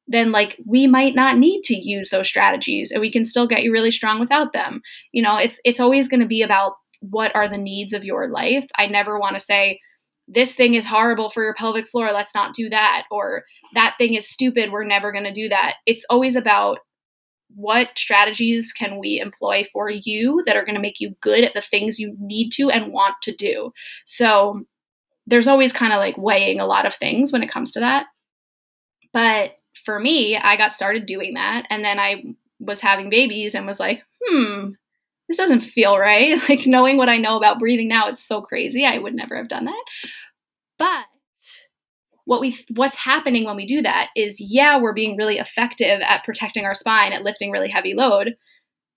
then like we might not need to use those strategies and we can still get you really strong without them. You know, it's it's always going to be about what are the needs of your life. I never want to say this thing is horrible for your pelvic floor, let's not do that or that thing is stupid, we're never going to do that. It's always about what strategies can we employ for you that are going to make you good at the things you need to and want to do. So there's always kind of like weighing a lot of things when it comes to that. But for me, I got started doing that. And then I was having babies and was like, hmm, this doesn't feel right. Like knowing what I know about breathing now, it's so crazy. I would never have done that. But what we what's happening when we do that is yeah, we're being really effective at protecting our spine, at lifting really heavy load,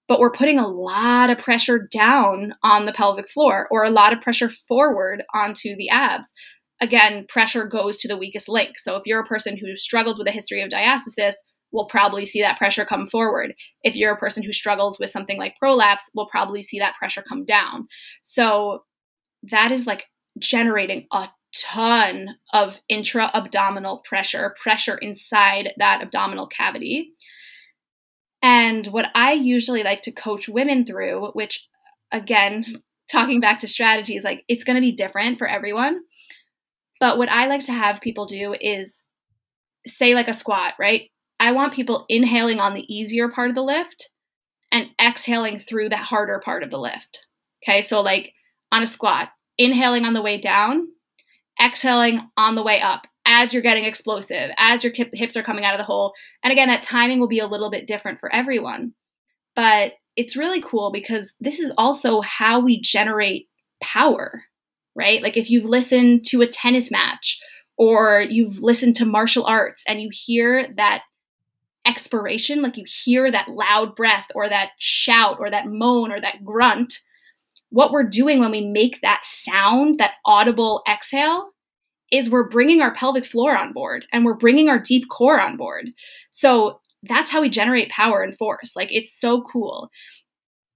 but we're putting a lot of pressure down on the pelvic floor or a lot of pressure forward onto the abs again, pressure goes to the weakest link. So if you're a person who struggles with a history of diastasis, we'll probably see that pressure come forward. If you're a person who struggles with something like prolapse, we'll probably see that pressure come down. So that is like generating a ton of intra abdominal pressure, pressure inside that abdominal cavity. And what I usually like to coach women through, which again, talking back to strategies, like it's going to be different for everyone But what I like to have people do is say, like a squat, right? I want people inhaling on the easier part of the lift and exhaling through that harder part of the lift. Okay, so like on a squat, inhaling on the way down, exhaling on the way up as you're getting explosive, as your hips are coming out of the hole. And again, that timing will be a little bit different for everyone. But it's really cool because this is also how we generate power, right? Like if you've listened to a tennis match or you've listened to martial arts and you hear that expiration, like you hear that loud breath or that shout or that moan or that grunt, what we're doing when we make that sound, that audible exhale, is we're bringing our pelvic floor on board and we're bringing our deep core on board. So that's how we generate power and force. Like it's so cool.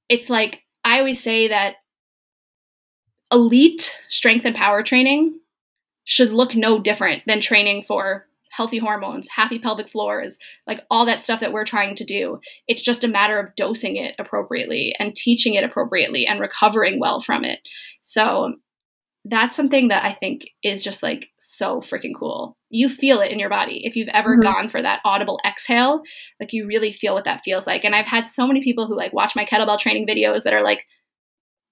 It's like I always say that elite strength and power training should look no different than training for healthy hormones, happy pelvic floors, like all that stuff that we're trying to do. It's just a matter of dosing it appropriately and teaching it appropriately and recovering well from it. So that's something that I think is just like so freaking cool. You feel it in your body. If you've ever mm-hmm. gone for that audible exhale, like you really feel what that feels like. And I've had so many people who like watch my kettlebell training videos that are like,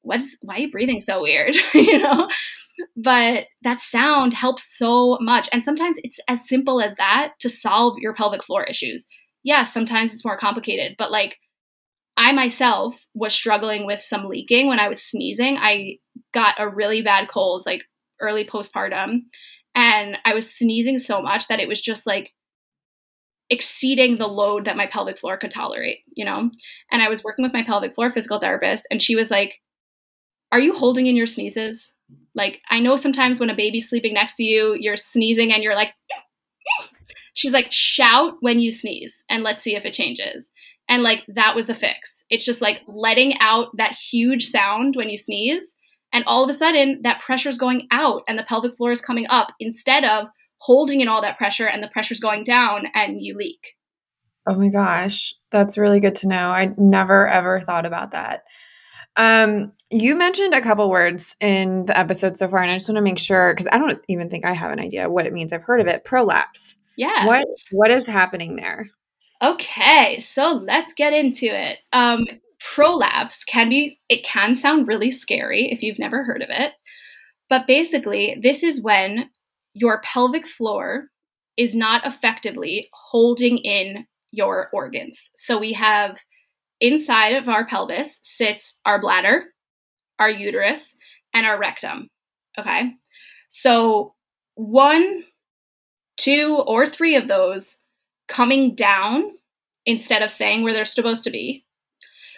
what is why are you breathing so weird? you know? But that sound helps so much. And sometimes it's as simple as that to solve your pelvic floor issues. Yes, sometimes it's more complicated, but like I myself was struggling with some leaking when I was sneezing. I got a really bad cold, like early postpartum, and I was sneezing so much that it was just like exceeding the load that my pelvic floor could tolerate, you know? And I was working with my pelvic floor physical therapist, and she was like, Are you holding in your sneezes? Like, I know sometimes when a baby's sleeping next to you, you're sneezing and you're like, She's like, shout when you sneeze and let's see if it changes. And like that was the fix. It's just like letting out that huge sound when you sneeze. And all of a sudden, that pressure is going out and the pelvic floor is coming up instead of holding in all that pressure and the pressure's going down and you leak. Oh my gosh, that's really good to know. I never ever thought about that. Um, you mentioned a couple words in the episode so far, and I just want to make sure because I don't even think I have an idea what it means. I've heard of it. Prolapse. Yeah. What what is happening there? Okay, so let's get into it. Um, prolapse can be, it can sound really scary if you've never heard of it. But basically, this is when your pelvic floor is not effectively holding in your organs. So we have inside of our pelvis sits our bladder, our uterus, and our rectum. Okay. So one, two, or three of those coming down instead of staying where they're supposed to be.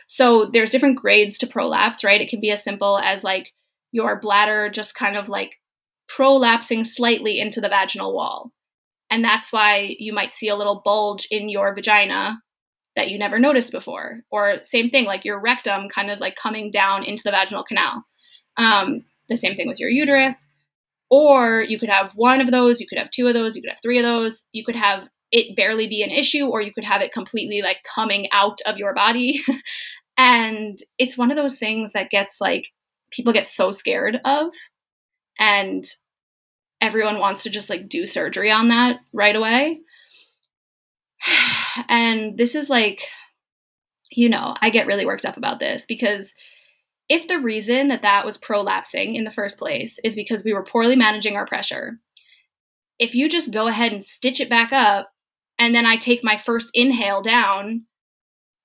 So there's different grades to prolapse, right? It can be as simple as like your bladder just kind of like prolapsing slightly into the vaginal wall. And that's why you might see a little bulge in your vagina that you never noticed before. Or same thing, like your rectum kind of like coming down into the vaginal canal. Um, the same thing with your uterus. Or you could have one of those, you could have two of those, you could have three of those, you could have it barely be an issue, or you could have it completely like coming out of your body. and it's one of those things that gets like people get so scared of. And everyone wants to just like do surgery on that right away. and this is like, you know, I get really worked up about this because if the reason that that was prolapsing in the first place is because we were poorly managing our pressure, if you just go ahead and stitch it back up and then I take my first inhale down,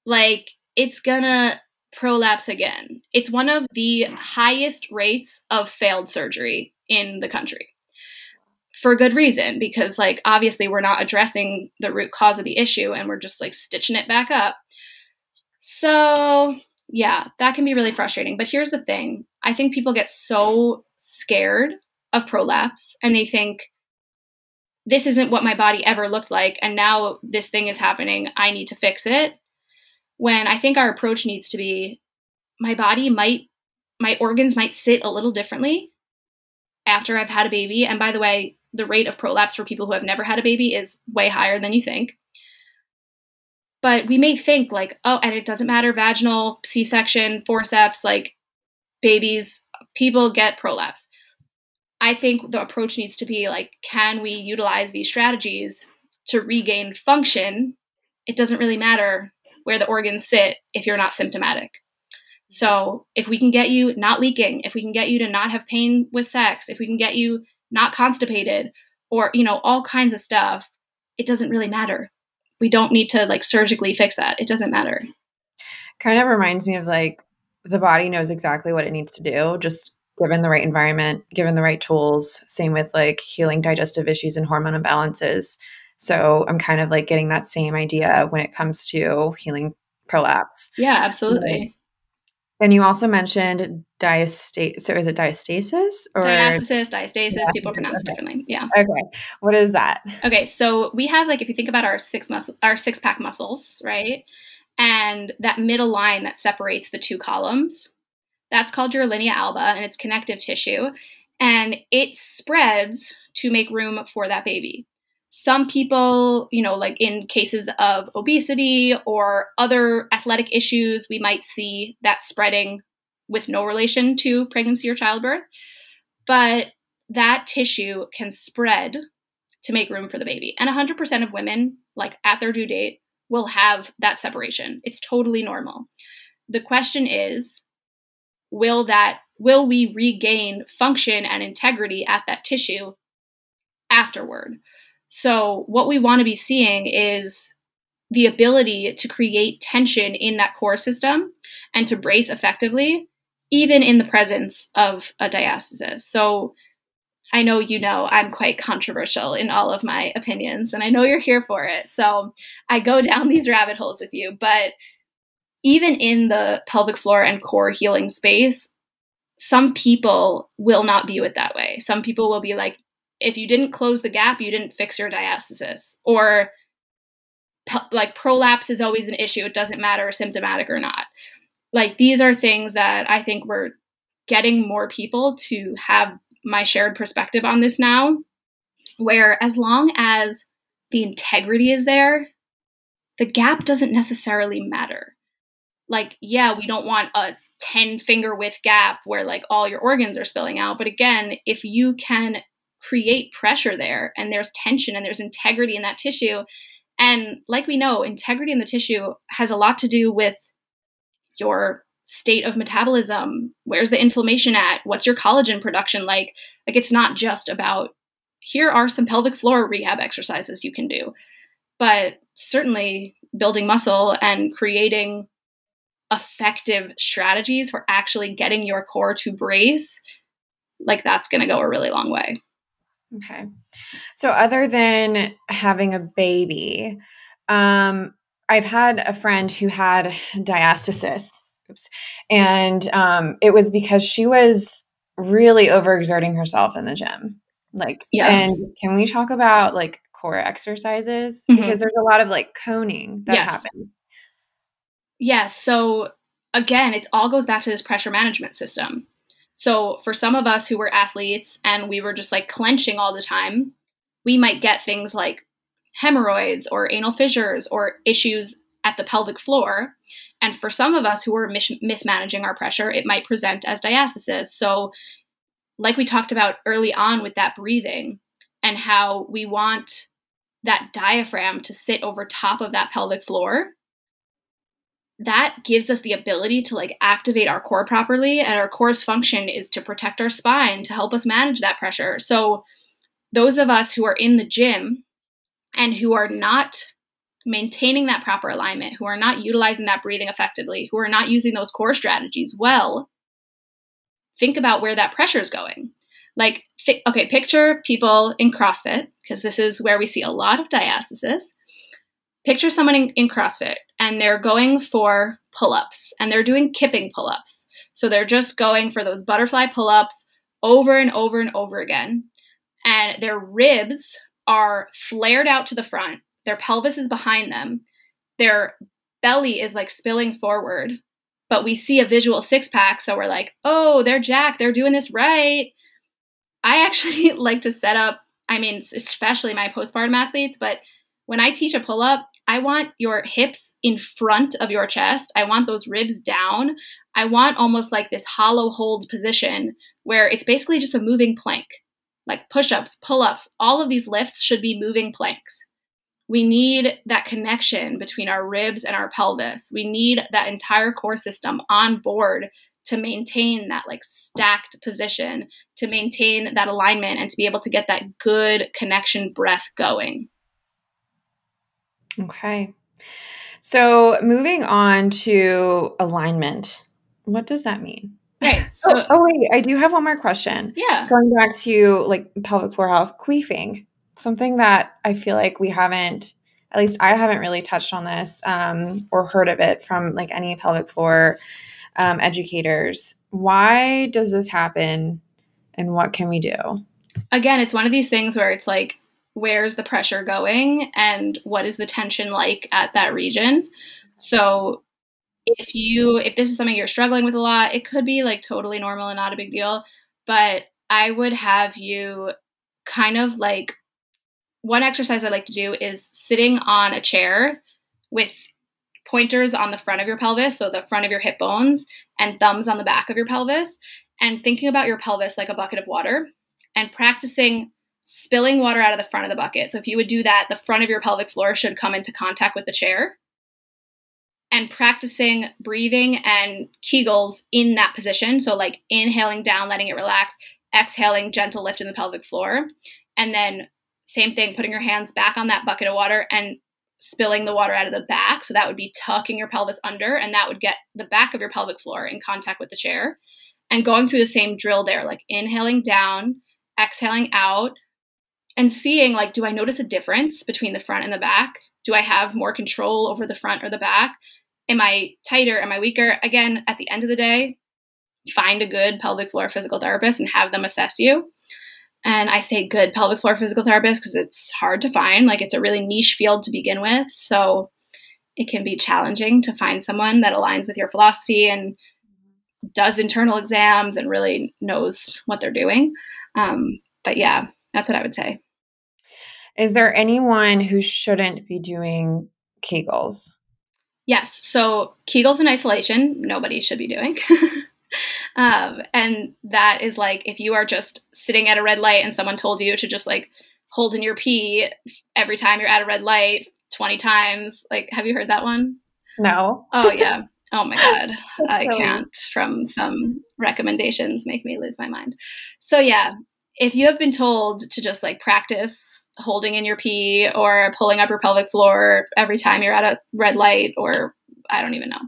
like it's gonna prolapse again. It's one of the highest rates of failed surgery in the country. For good reason, because like obviously we're not addressing the root cause of the issue and we're just like stitching it back up. So, yeah, that can be really frustrating. But here's the thing I think people get so scared of prolapse and they think, this isn't what my body ever looked like and now this thing is happening i need to fix it when i think our approach needs to be my body might my organs might sit a little differently after i've had a baby. And by the way the rate of prolapse for people who have never had a baby is way higher than you think. But we may think like oh and it doesn't matter vaginal c-section forceps like babies people get prolapse. I think the approach needs to be like, can we utilize these strategies to regain function? It doesn't really matter where the organs sit if you're not symptomatic. So, if we can get you not leaking, if we can get you to not have pain with sex, if we can get you not constipated, or, you know, all kinds of stuff, it doesn't really matter. We don't need to like surgically fix that. It doesn't matter. Kind of reminds me of like the body knows exactly what it needs to do, just given the right environment, given the right tools. Same with like healing digestive issues and hormone imbalances. So I'm kind of like getting that same idea when it comes to healing prolapse. Yeah, absolutely. And you also mentioned diastasis. So is it diastasis or diastasis? Diastasis. Yeah. People pronounce okay. it differently. Yeah. Okay. What is that? Okay. So we have like if you think about our six muscle, our six pack muscles, right? And that middle line that separates the two columns, that's called your linea alba, and it's connective tissue, and it spreads to make room for that baby some people, you know, like in cases of obesity or other athletic issues, we might see that spreading with no relation to pregnancy or childbirth. But that tissue can spread to make room for the baby. And 100% of women, like at their due date, will have that separation. It's totally normal. The question is, will that will we regain function and integrity at that tissue afterward? So, what we want to be seeing is the ability to create tension in that core system and to brace effectively, even in the presence of a diastasis. So, I know you know I'm quite controversial in all of my opinions, and I know you're here for it. So, I go down these rabbit holes with you. But even in the pelvic floor and core healing space, some people will not view it that way. Some people will be like, if you didn't close the gap, you didn't fix your diastasis. Or like prolapse is always an issue. It doesn't matter symptomatic or not. Like these are things that I think we're getting more people to have my shared perspective on this now, where as long as the integrity is there, the gap doesn't necessarily matter. Like, yeah, we don't want a 10 finger width gap where like all your organs are spilling out. But again, if you can create pressure there and there's tension and there's integrity in that tissue. And like we know, integrity in the tissue has a lot to do with your state of metabolism. Where's the inflammation at? What's your collagen production like? Like it's not just about here are some pelvic floor rehab exercises you can do, but certainly building muscle and creating effective strategies for actually getting your core to brace, like that's going to go a really long way. Okay. So other than having a baby, um, I've had a friend who had diastasis. Oops. And um, it was because she was really overexerting herself in the gym. Like, yeah. And can we talk about like core exercises? Mm-hmm. Because there's a lot of like coning that yes. happens. Yes. So again, it all goes back to this pressure management system. So for some of us who were athletes and we were just like clenching all the time, we might get things like hemorrhoids or anal fissures or issues at the pelvic floor. And for some of us who are mis- mismanaging our pressure, it might present as diastasis. So, like we talked about early on with that breathing and how we want that diaphragm to sit over top of that pelvic floor that gives us the ability to like activate our core properly and our core's function is to protect our spine to help us manage that pressure. So those of us who are in the gym and who are not maintaining that proper alignment who are not utilizing that breathing effectively who are not using those core strategies well think about where that pressure is going. Like okay picture people in crossfit because this is where we see a lot of diastasis. Picture someone in, in CrossFit and they're going for pull ups and they're doing kipping pull ups. So they're just going for those butterfly pull ups over and over and over again. And their ribs are flared out to the front, their pelvis is behind them, their belly is like spilling forward. But we see a visual six pack, so we're like, oh, they're jacked, they're doing this right. I actually like to set up, I mean, especially my postpartum athletes, but when I teach a pull up, I want your hips in front of your chest. I want those ribs down. I want almost like this hollow hold position where it's basically just a moving plank. like push ups, pull ups, all of these lifts should be moving planks. We need that connection between our ribs and our pelvis. We need that entire core system on board to maintain that like stacked position, to maintain that alignment, and to be able to get that good connection breath going. Okay. So moving on to alignment, what does that mean? Right. So, oh, oh, wait, I do have one more question. Yeah. Going back to like pelvic floor health, queefing, something that I feel like we haven't, at least I haven't really touched on this um, or heard of it from like any pelvic floor um, educators. Why does this happen and what can we do? Again, it's one of these things where it's like, where's the pressure going and what is the tension like at that region? So if you if this is something you're struggling with a lot, it could be like totally normal and not a big deal, but I would have you kind of like one exercise I like to do is sitting on a chair with pointers on the front of your pelvis, so the front of your hip bones, and thumbs on the back of your pelvis, and thinking about your pelvis like a bucket of water and practicing spilling water out of the front of the bucket. So if you would do that, the front of your pelvic floor should come into contact with the chair. And practicing breathing and Kegels in that position. So, like inhaling down, letting it relax, exhaling, gentle lift in the pelvic floor. And then, same thing, putting your hands back on that bucket of water and spilling the water out of the back. So that would be tucking your pelvis under, and that would get the back of your pelvic floor in contact with the chair. And going through the same drill there, like inhaling down, exhaling out, and seeing like, do I notice a difference between the front and the back? Do I have more control over the front or the back? Am I tighter? Am I weaker? Again, at the end of the day, find a good pelvic floor physical therapist and have them assess you. And I say good pelvic floor physical therapist because it's hard to find. Like it's a really niche field to begin with. So it can be challenging to find someone that aligns with your philosophy and does internal exams and really knows what they're doing. Um, but yeah, that's what I would say. Is there anyone who shouldn't be doing Kegels? Yes. So Kegels in isolation, nobody should be doing. Um, and that is like if you are just sitting at a red light and someone told you to just like hold in your pee every time you're at a red light 20 times. Like, have you heard that one? No. Oh, yeah. Oh my God. I can't, from some recommendations, make me lose my mind. So, yeah, if you have been told to just like practice holding in your pee or pulling up your pelvic floor every time you're at a red light, or I don't even know,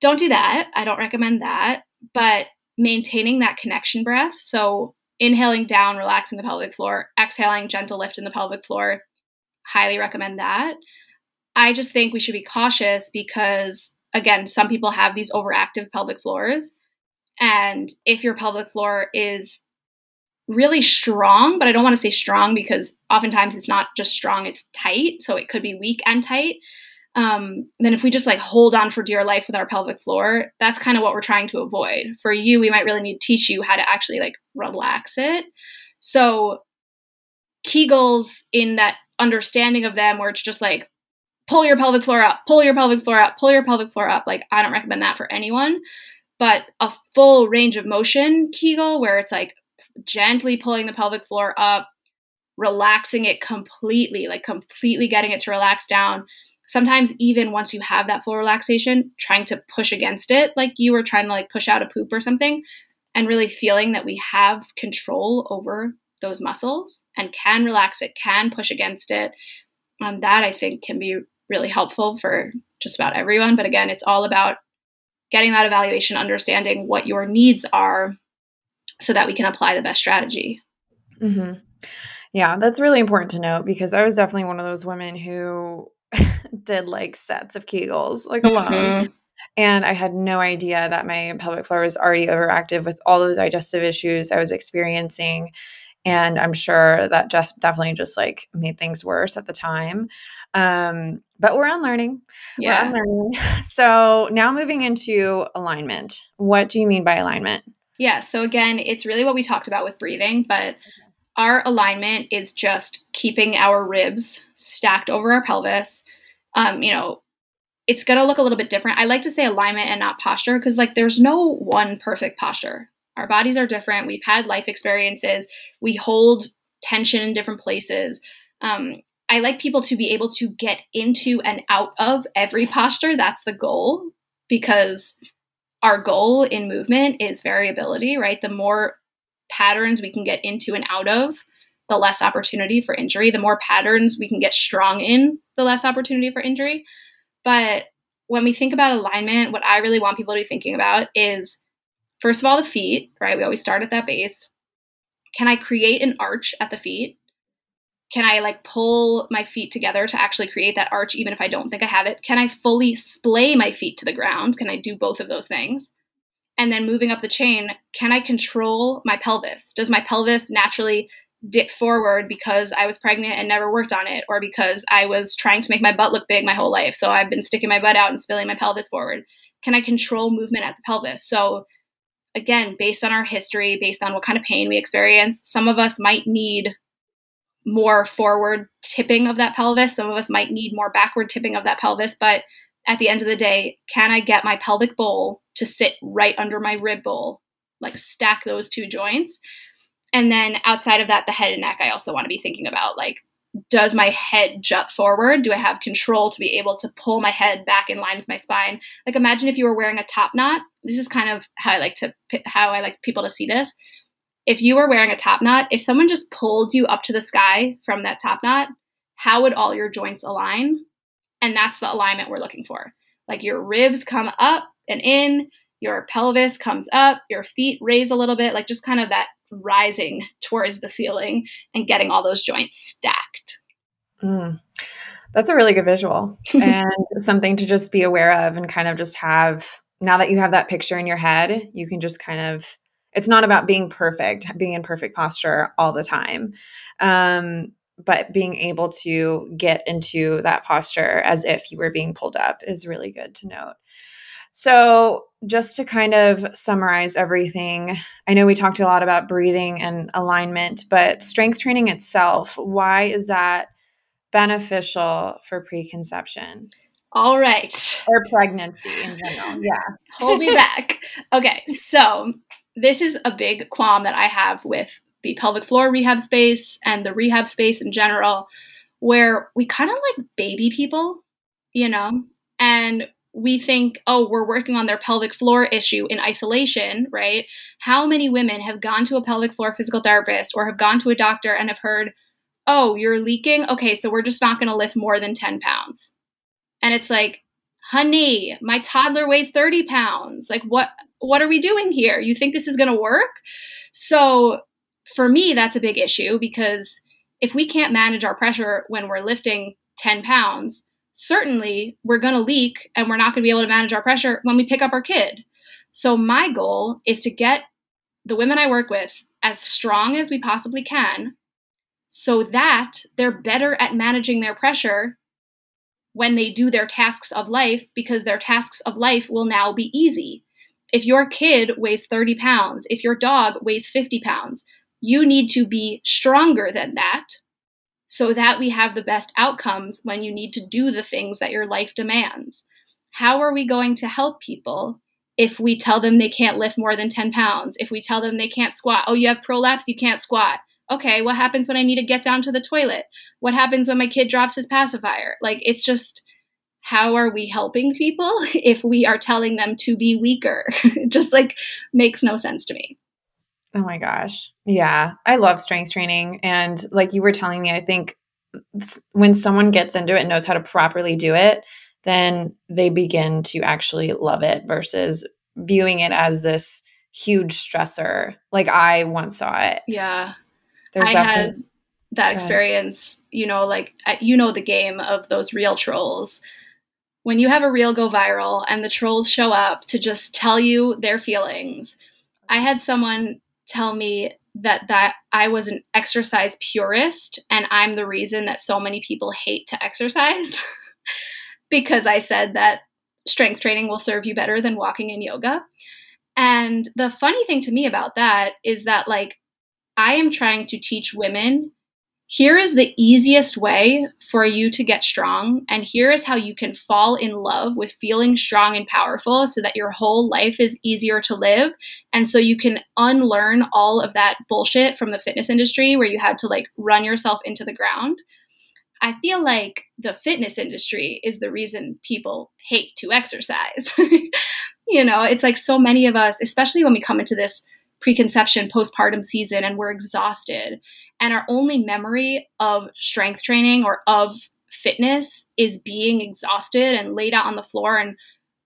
don't do that. I don't recommend that but maintaining that connection breath. So inhaling down, relaxing the pelvic floor, exhaling, gentle lift in the pelvic floor. Highly recommend that. I just think we should be cautious because, again, some people have these overactive pelvic floors. And if your pelvic floor is really strong, but I don't want to say strong because oftentimes it's not just strong, it's tight. So it could be weak and tight um, then if we just like hold on for dear life with our pelvic floor, that's kind of what we're trying to avoid. For you, we might really need to teach you how to actually like relax it. So Kegels in that understanding of them where it's just like pull your pelvic floor up, pull your pelvic floor up, pull your pelvic floor up. Like I don't recommend that for anyone. But a full range of motion Kegel where it's like gently pulling the pelvic floor up, relaxing it completely, like completely getting it to relax down. Sometimes even once you have that full relaxation trying to push against it like you were trying to like push out a poop or something and really feeling that we have control over those muscles and can relax it can push against it um, that i think can be really helpful for just about everyone. But again it's all about getting that evaluation understanding what your needs are so that we can apply the best strategy mm-hmm. yeah that's really important to note because i was definitely one of those women who did like sets of Kegels, like alone. Mm-hmm. And I had no idea that my pelvic floor was already overactive with all those digestive issues I was experiencing. And I'm sure that Jeff definitely just like made things worse at the time. Um, but we're unlearning. Yeah. We're unlearning. So now moving into alignment. What do you mean by alignment? Yeah. So again, it's really what we talked about with breathing, but our alignment is just keeping our ribs stacked over our pelvis um, you know, it's going to look a little bit different. I like to say alignment and not posture because like there's no one perfect posture. Our bodies are different. We've had life experiences. We hold tension in different places. Um, I like people to be able to get into and out of every posture. That's the goal because our goal in movement is variability, right? The more patterns we can get into and out of, the less opportunity for injury. The more patterns we can get strong in, the less opportunity for injury. But when we think about alignment, what I really want people to be thinking about is first of all, the feet, right? We always start at that base. Can I create an arch at the feet? Can I like pull my feet together to actually create that arch, even if I don't think I have it? Can I fully splay my feet to the ground? Can I do both of those things? And then moving up the chain, can I control my pelvis? Does my pelvis naturally dip forward because I was pregnant and never worked on it, or because I was trying to make my butt look big my whole life. So I've been sticking my butt out and spilling my pelvis forward. Can I control movement at the pelvis? So, again, based on our history, based on what kind of pain we experience, some of us might need more forward tipping of that pelvis. Some of us might need more backward tipping of that pelvis. But at the end of the day, can I get my pelvic bowl to sit right under my rib bowl? Like stack those two joints and then outside of that, the head and neck, I also want to be thinking about like, does my head jut forward? Do I have control to be able to pull my head back in line with my spine? Like, imagine if you were wearing a top knot. This is kind of how I like to how I like people to see this. If you were wearing a top knot, if someone just pulled you up to the sky from that top knot, how would all your joints align? And that's the alignment we're looking for. Like your ribs come up and in, your pelvis comes up, your feet raise a little bit, like just kind of that rising towards the ceiling and getting all those joints stacked. Mm. That's a really good visual and something to just be aware of and kind of just have now that you have that picture in your head, you can just kind of it's not about being perfect, being in perfect posture all the time. Um, but being able to get into that posture as if you were being pulled up is really good to note. So, just to kind of summarize everything, I know we talked a lot about breathing and alignment, but strength training itself, why is that beneficial for preconception? All right. Or pregnancy in general. Yeah. Hold me back. Okay. So, this is a big qualm that I have with the pelvic floor rehab space and the rehab space in general, where we kind of like baby people, you know, and we think, oh, we're working on their pelvic floor issue in isolation, right? How many women have gone to a pelvic floor physical therapist or have gone to a doctor and have heard, oh, you're leaking? Okay, so we're just not going to lift more than 10 pounds. And it's like, honey, my toddler weighs 30 pounds. Like, what? What are we doing here? You think this is going to work? So, for me, that's a big issue because if we can't manage our pressure when we're lifting 10 pounds, certainly we're going to leak and we're not going to be able to manage our pressure when we pick up our kid. So, my goal is to get the women I work with as strong as we possibly can so that they're better at managing their pressure when they do their tasks of life because their tasks of life will now be easy. If your kid weighs 30 pounds, if your dog weighs 50 pounds, you need to be stronger than that so that we have the best outcomes when you need to do the things that your life demands. How are we going to help people if we tell them they can't lift more than 10 pounds? If we tell them they can't squat? Oh, you have prolapse, you can't squat. Okay, what happens when I need to get down to the toilet? What happens when my kid drops his pacifier? Like, it's just how are we helping people if we are telling them to be weaker? just like makes no sense to me. Oh my gosh. Yeah. I love strength training. And like you were telling me, I think when someone gets into it and knows how to properly do it, then they begin to actually love it versus viewing it as this huge stressor. Like I once saw it. Yeah. There's I had that experience, you know, like you know the game of those reel trolls. When you have a reel go viral and the trolls show up to just tell you their feelings. I had someone tell me that that I was an exercise purist and I'm the reason that so many people hate to exercise because I said that strength training will serve you better than walking in yoga. And the funny thing to me about that is that like I am trying to teach women here is the easiest way for you to get strong, and here is how you can fall in love with feeling strong and powerful so that your whole life is easier to live. And so you can unlearn all of that bullshit from the fitness industry where you had to like run yourself into the ground. I feel like the fitness industry is the reason people hate to exercise. you know, it's like so many of us, especially when we come into this preconception, postpartum season, and we're exhausted. And our only memory of strength training or of fitness is being exhausted and laid out on the floor and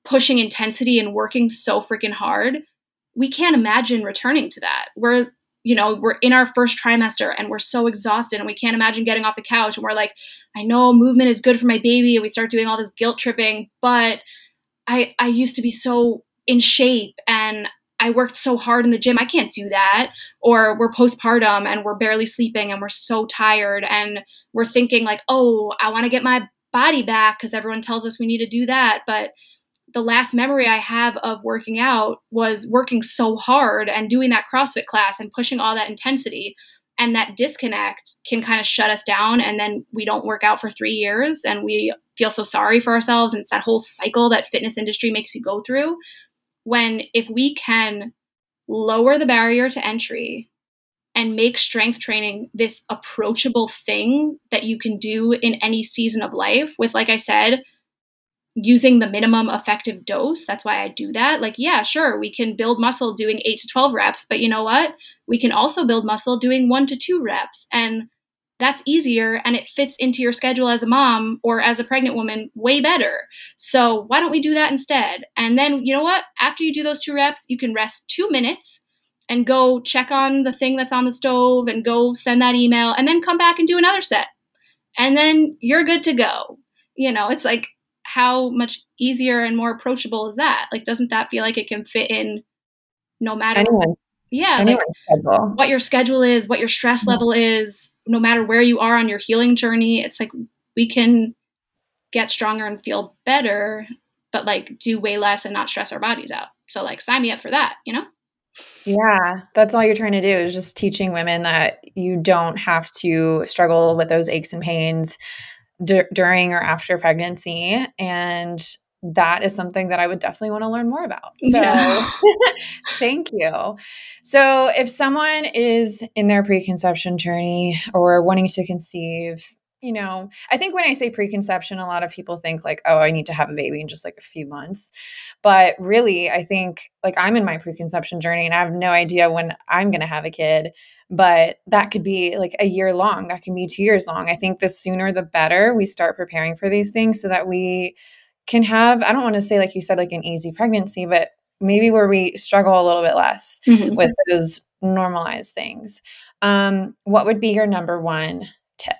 pushing intensity and working so freaking hard. We can't imagine returning to that. We're you know, we're in our first trimester and we're so exhausted and we can't imagine getting off the couch. And we're like, I know movement is good for my baby. And we start doing all this guilt tripping, but I, I used to be so in shape and I worked so hard in the gym. I can't do that. Or we're postpartum and we're barely sleeping and we're so tired and we're thinking like, oh, I want to get my body back because everyone tells us we need to do that. But the last memory I have of working out was working so hard and doing that CrossFit class and pushing all that intensity. And that disconnect can kind of shut us down. And then we don't work out for three years and we feel so sorry for ourselves. And it's that whole cycle that fitness industry makes you go through when if we can lower the barrier to entry and make strength training this approachable thing that you can do in any season of life with like i said using the minimum effective dose that's why i do that. Like yeah sure we can build muscle doing 8 to 12 reps but you know what? We can also build muscle doing 1 to 2 reps. And that's easier and it fits into your schedule as a mom or as a pregnant woman way better. So why don't we do that instead? And then, you know what? After you do those two reps, you can rest two minutes and go check on the thing that's on the stove and go send that email and then come back and do another set. And then you're good to go. You know, it's like how much easier and more approachable is that? Like, doesn't that feel like it can fit in no matter anyone yeah like what your schedule is what your stress mm-hmm. level is no matter where you are on your healing journey it's like we can get stronger and feel better but like do way less and not stress our bodies out. So like sign me up for that you know? Yeah that's all you're trying to do is just teaching women that you don't have to struggle with those aches and pains d- during or after pregnancy and that is something that I would definitely want to learn more about. So yeah. thank you. So if someone is in their preconception journey or wanting to conceive, you know, I think when I say preconception, a lot of people think like, oh, I need to have a baby in just like a few months. But really, I think like I'm in my preconception journey and I have no idea when I'm going to have a kid. But that could be like a year long, that can be two years long. I think the sooner the better we start preparing for these things so that we can have, I don't want to say, like you said, like an easy pregnancy, but maybe where we struggle a little bit less mm-hmm. with those normalized things. Um, what would be your number one tip?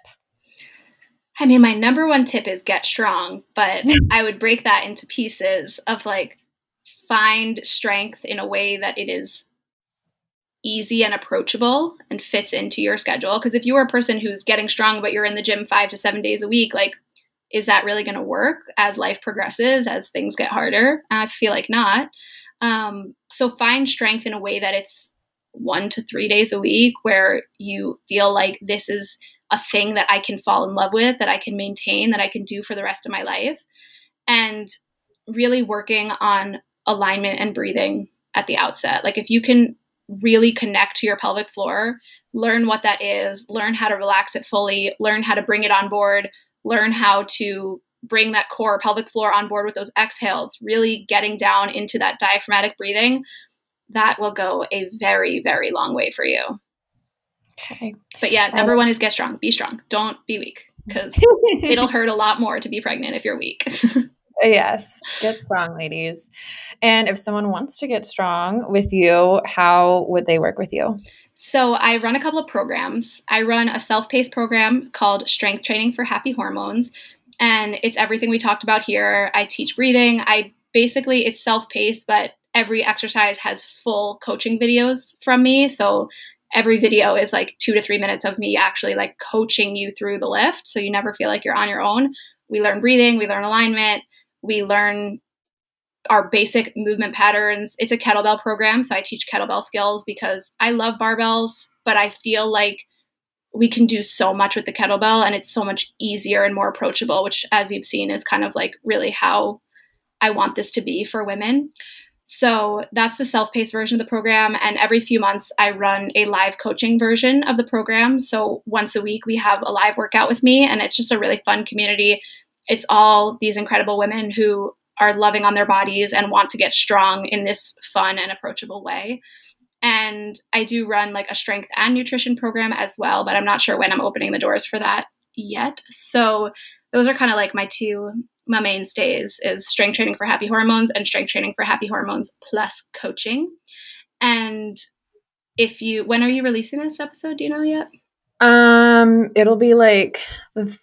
I mean, my number one tip is get strong, but I would break that into pieces of like find strength in a way that it is easy and approachable and fits into your schedule. Because if you are a person who's getting strong, but you're in the gym five to seven days a week, like is that really going to work as life progresses, as things get harder? I feel like not. Um, so find strength in a way that it's one to three days a week where you feel like this is a thing that I can fall in love with, that I can maintain, that I can do for the rest of my life. And really working on alignment and breathing at the outset. Like if you can really connect to your pelvic floor, learn what that is, learn how to relax it fully, learn how to bring it on board, learn how to bring that core pelvic floor on board with those exhales, really getting down into that diaphragmatic breathing, that will go a very, very long way for you. Okay. But yeah, number um, one is get strong. Be strong. Don't be weak because it'll hurt a lot more to be pregnant if you're weak. yes. Get strong, ladies. And if someone wants to get strong with you, how would they work with you? So I run a couple of programs. I run a self-paced program called Strength Training for Happy Hormones, and it's everything we talked about here. I teach breathing. I basically it's self-paced, but every exercise has full coaching videos from me. So every video is like 2 to 3 minutes of me actually like coaching you through the lift so you never feel like you're on your own. We learn breathing, we learn alignment, we learn our basic movement patterns. It's a kettlebell program, so I teach kettlebell skills because I love barbells, but I feel like we can do so much with the kettlebell and it's so much easier and more approachable, which, as you've seen, is kind of like really how I want this to be for women. So that's the self paced version of the program. And every few months, I run a live coaching version of the program. So once a week, we have a live workout with me, and it's just a really fun community. It's all these incredible women who are loving on their bodies and want to get strong in this fun and approachable way. And I do run like a strength and nutrition program as well, but I'm not sure when I'm opening the doors for that yet. So those are kind of like my two my mainstays is strength training for happy hormones and strength training for happy hormones plus coaching. And if you when are you releasing this episode? Do you know yet? Um, it'll be like the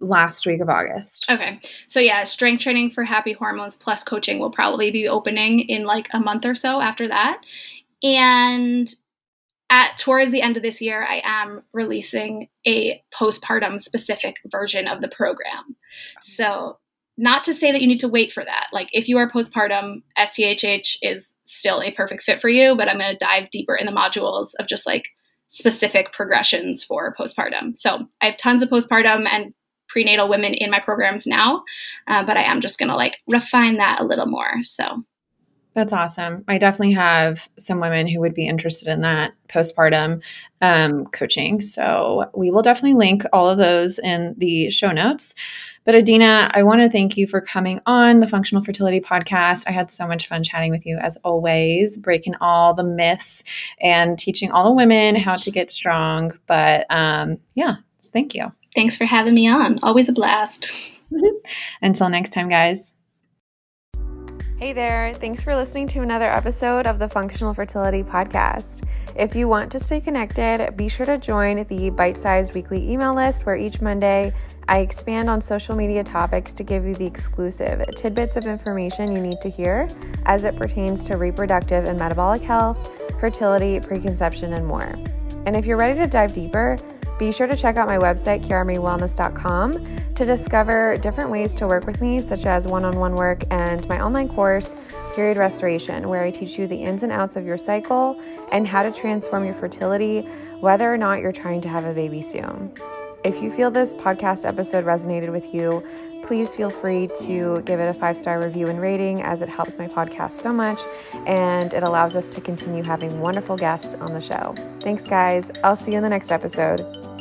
last week of August. Okay. So yeah, strength training for happy hormones plus coaching will probably be opening in like a month or so after that. And at towards the end of this year, I am releasing a postpartum specific version of the program. So not to say that you need to wait for that. Like if you are postpartum, STHH is still a perfect fit for you, but I'm going to dive deeper in the modules of just like specific progressions for postpartum. So I have tons of postpartum and prenatal women in my programs now, uh, but I am just going to like refine that a little more. So that's awesome. I definitely have some women who would be interested in that postpartum um, coaching. So we will definitely link all of those in the show notes. But Adina, I want to thank you for coming on the Functional Fertility Podcast. I had so much fun chatting with you as always, breaking all the myths and teaching all the women how to get strong. But um, yeah, thank you. Thanks for having me on. Always a blast. Until next time, guys. Hey there, thanks for listening to another episode of the Functional Fertility Podcast. If you want to stay connected, be sure to join the bite sized weekly email list where each Monday I expand on social media topics to give you the exclusive tidbits of information you need to hear as it pertains to reproductive and metabolic health, fertility, preconception, and more. And if you're ready to dive deeper, be sure to check out my website, kiaramariewellness.com, to discover different ways to work with me, such as one on one work and my online course, Period Restoration, where I teach you the ins and outs of your cycle and how to transform your fertility, whether or not you're trying to have a baby soon. If you feel this podcast episode resonated with you, please feel free to give it a five star review and rating as it helps my podcast so much and it allows us to continue having wonderful guests on the show. Thanks, guys. I'll see you in the next episode.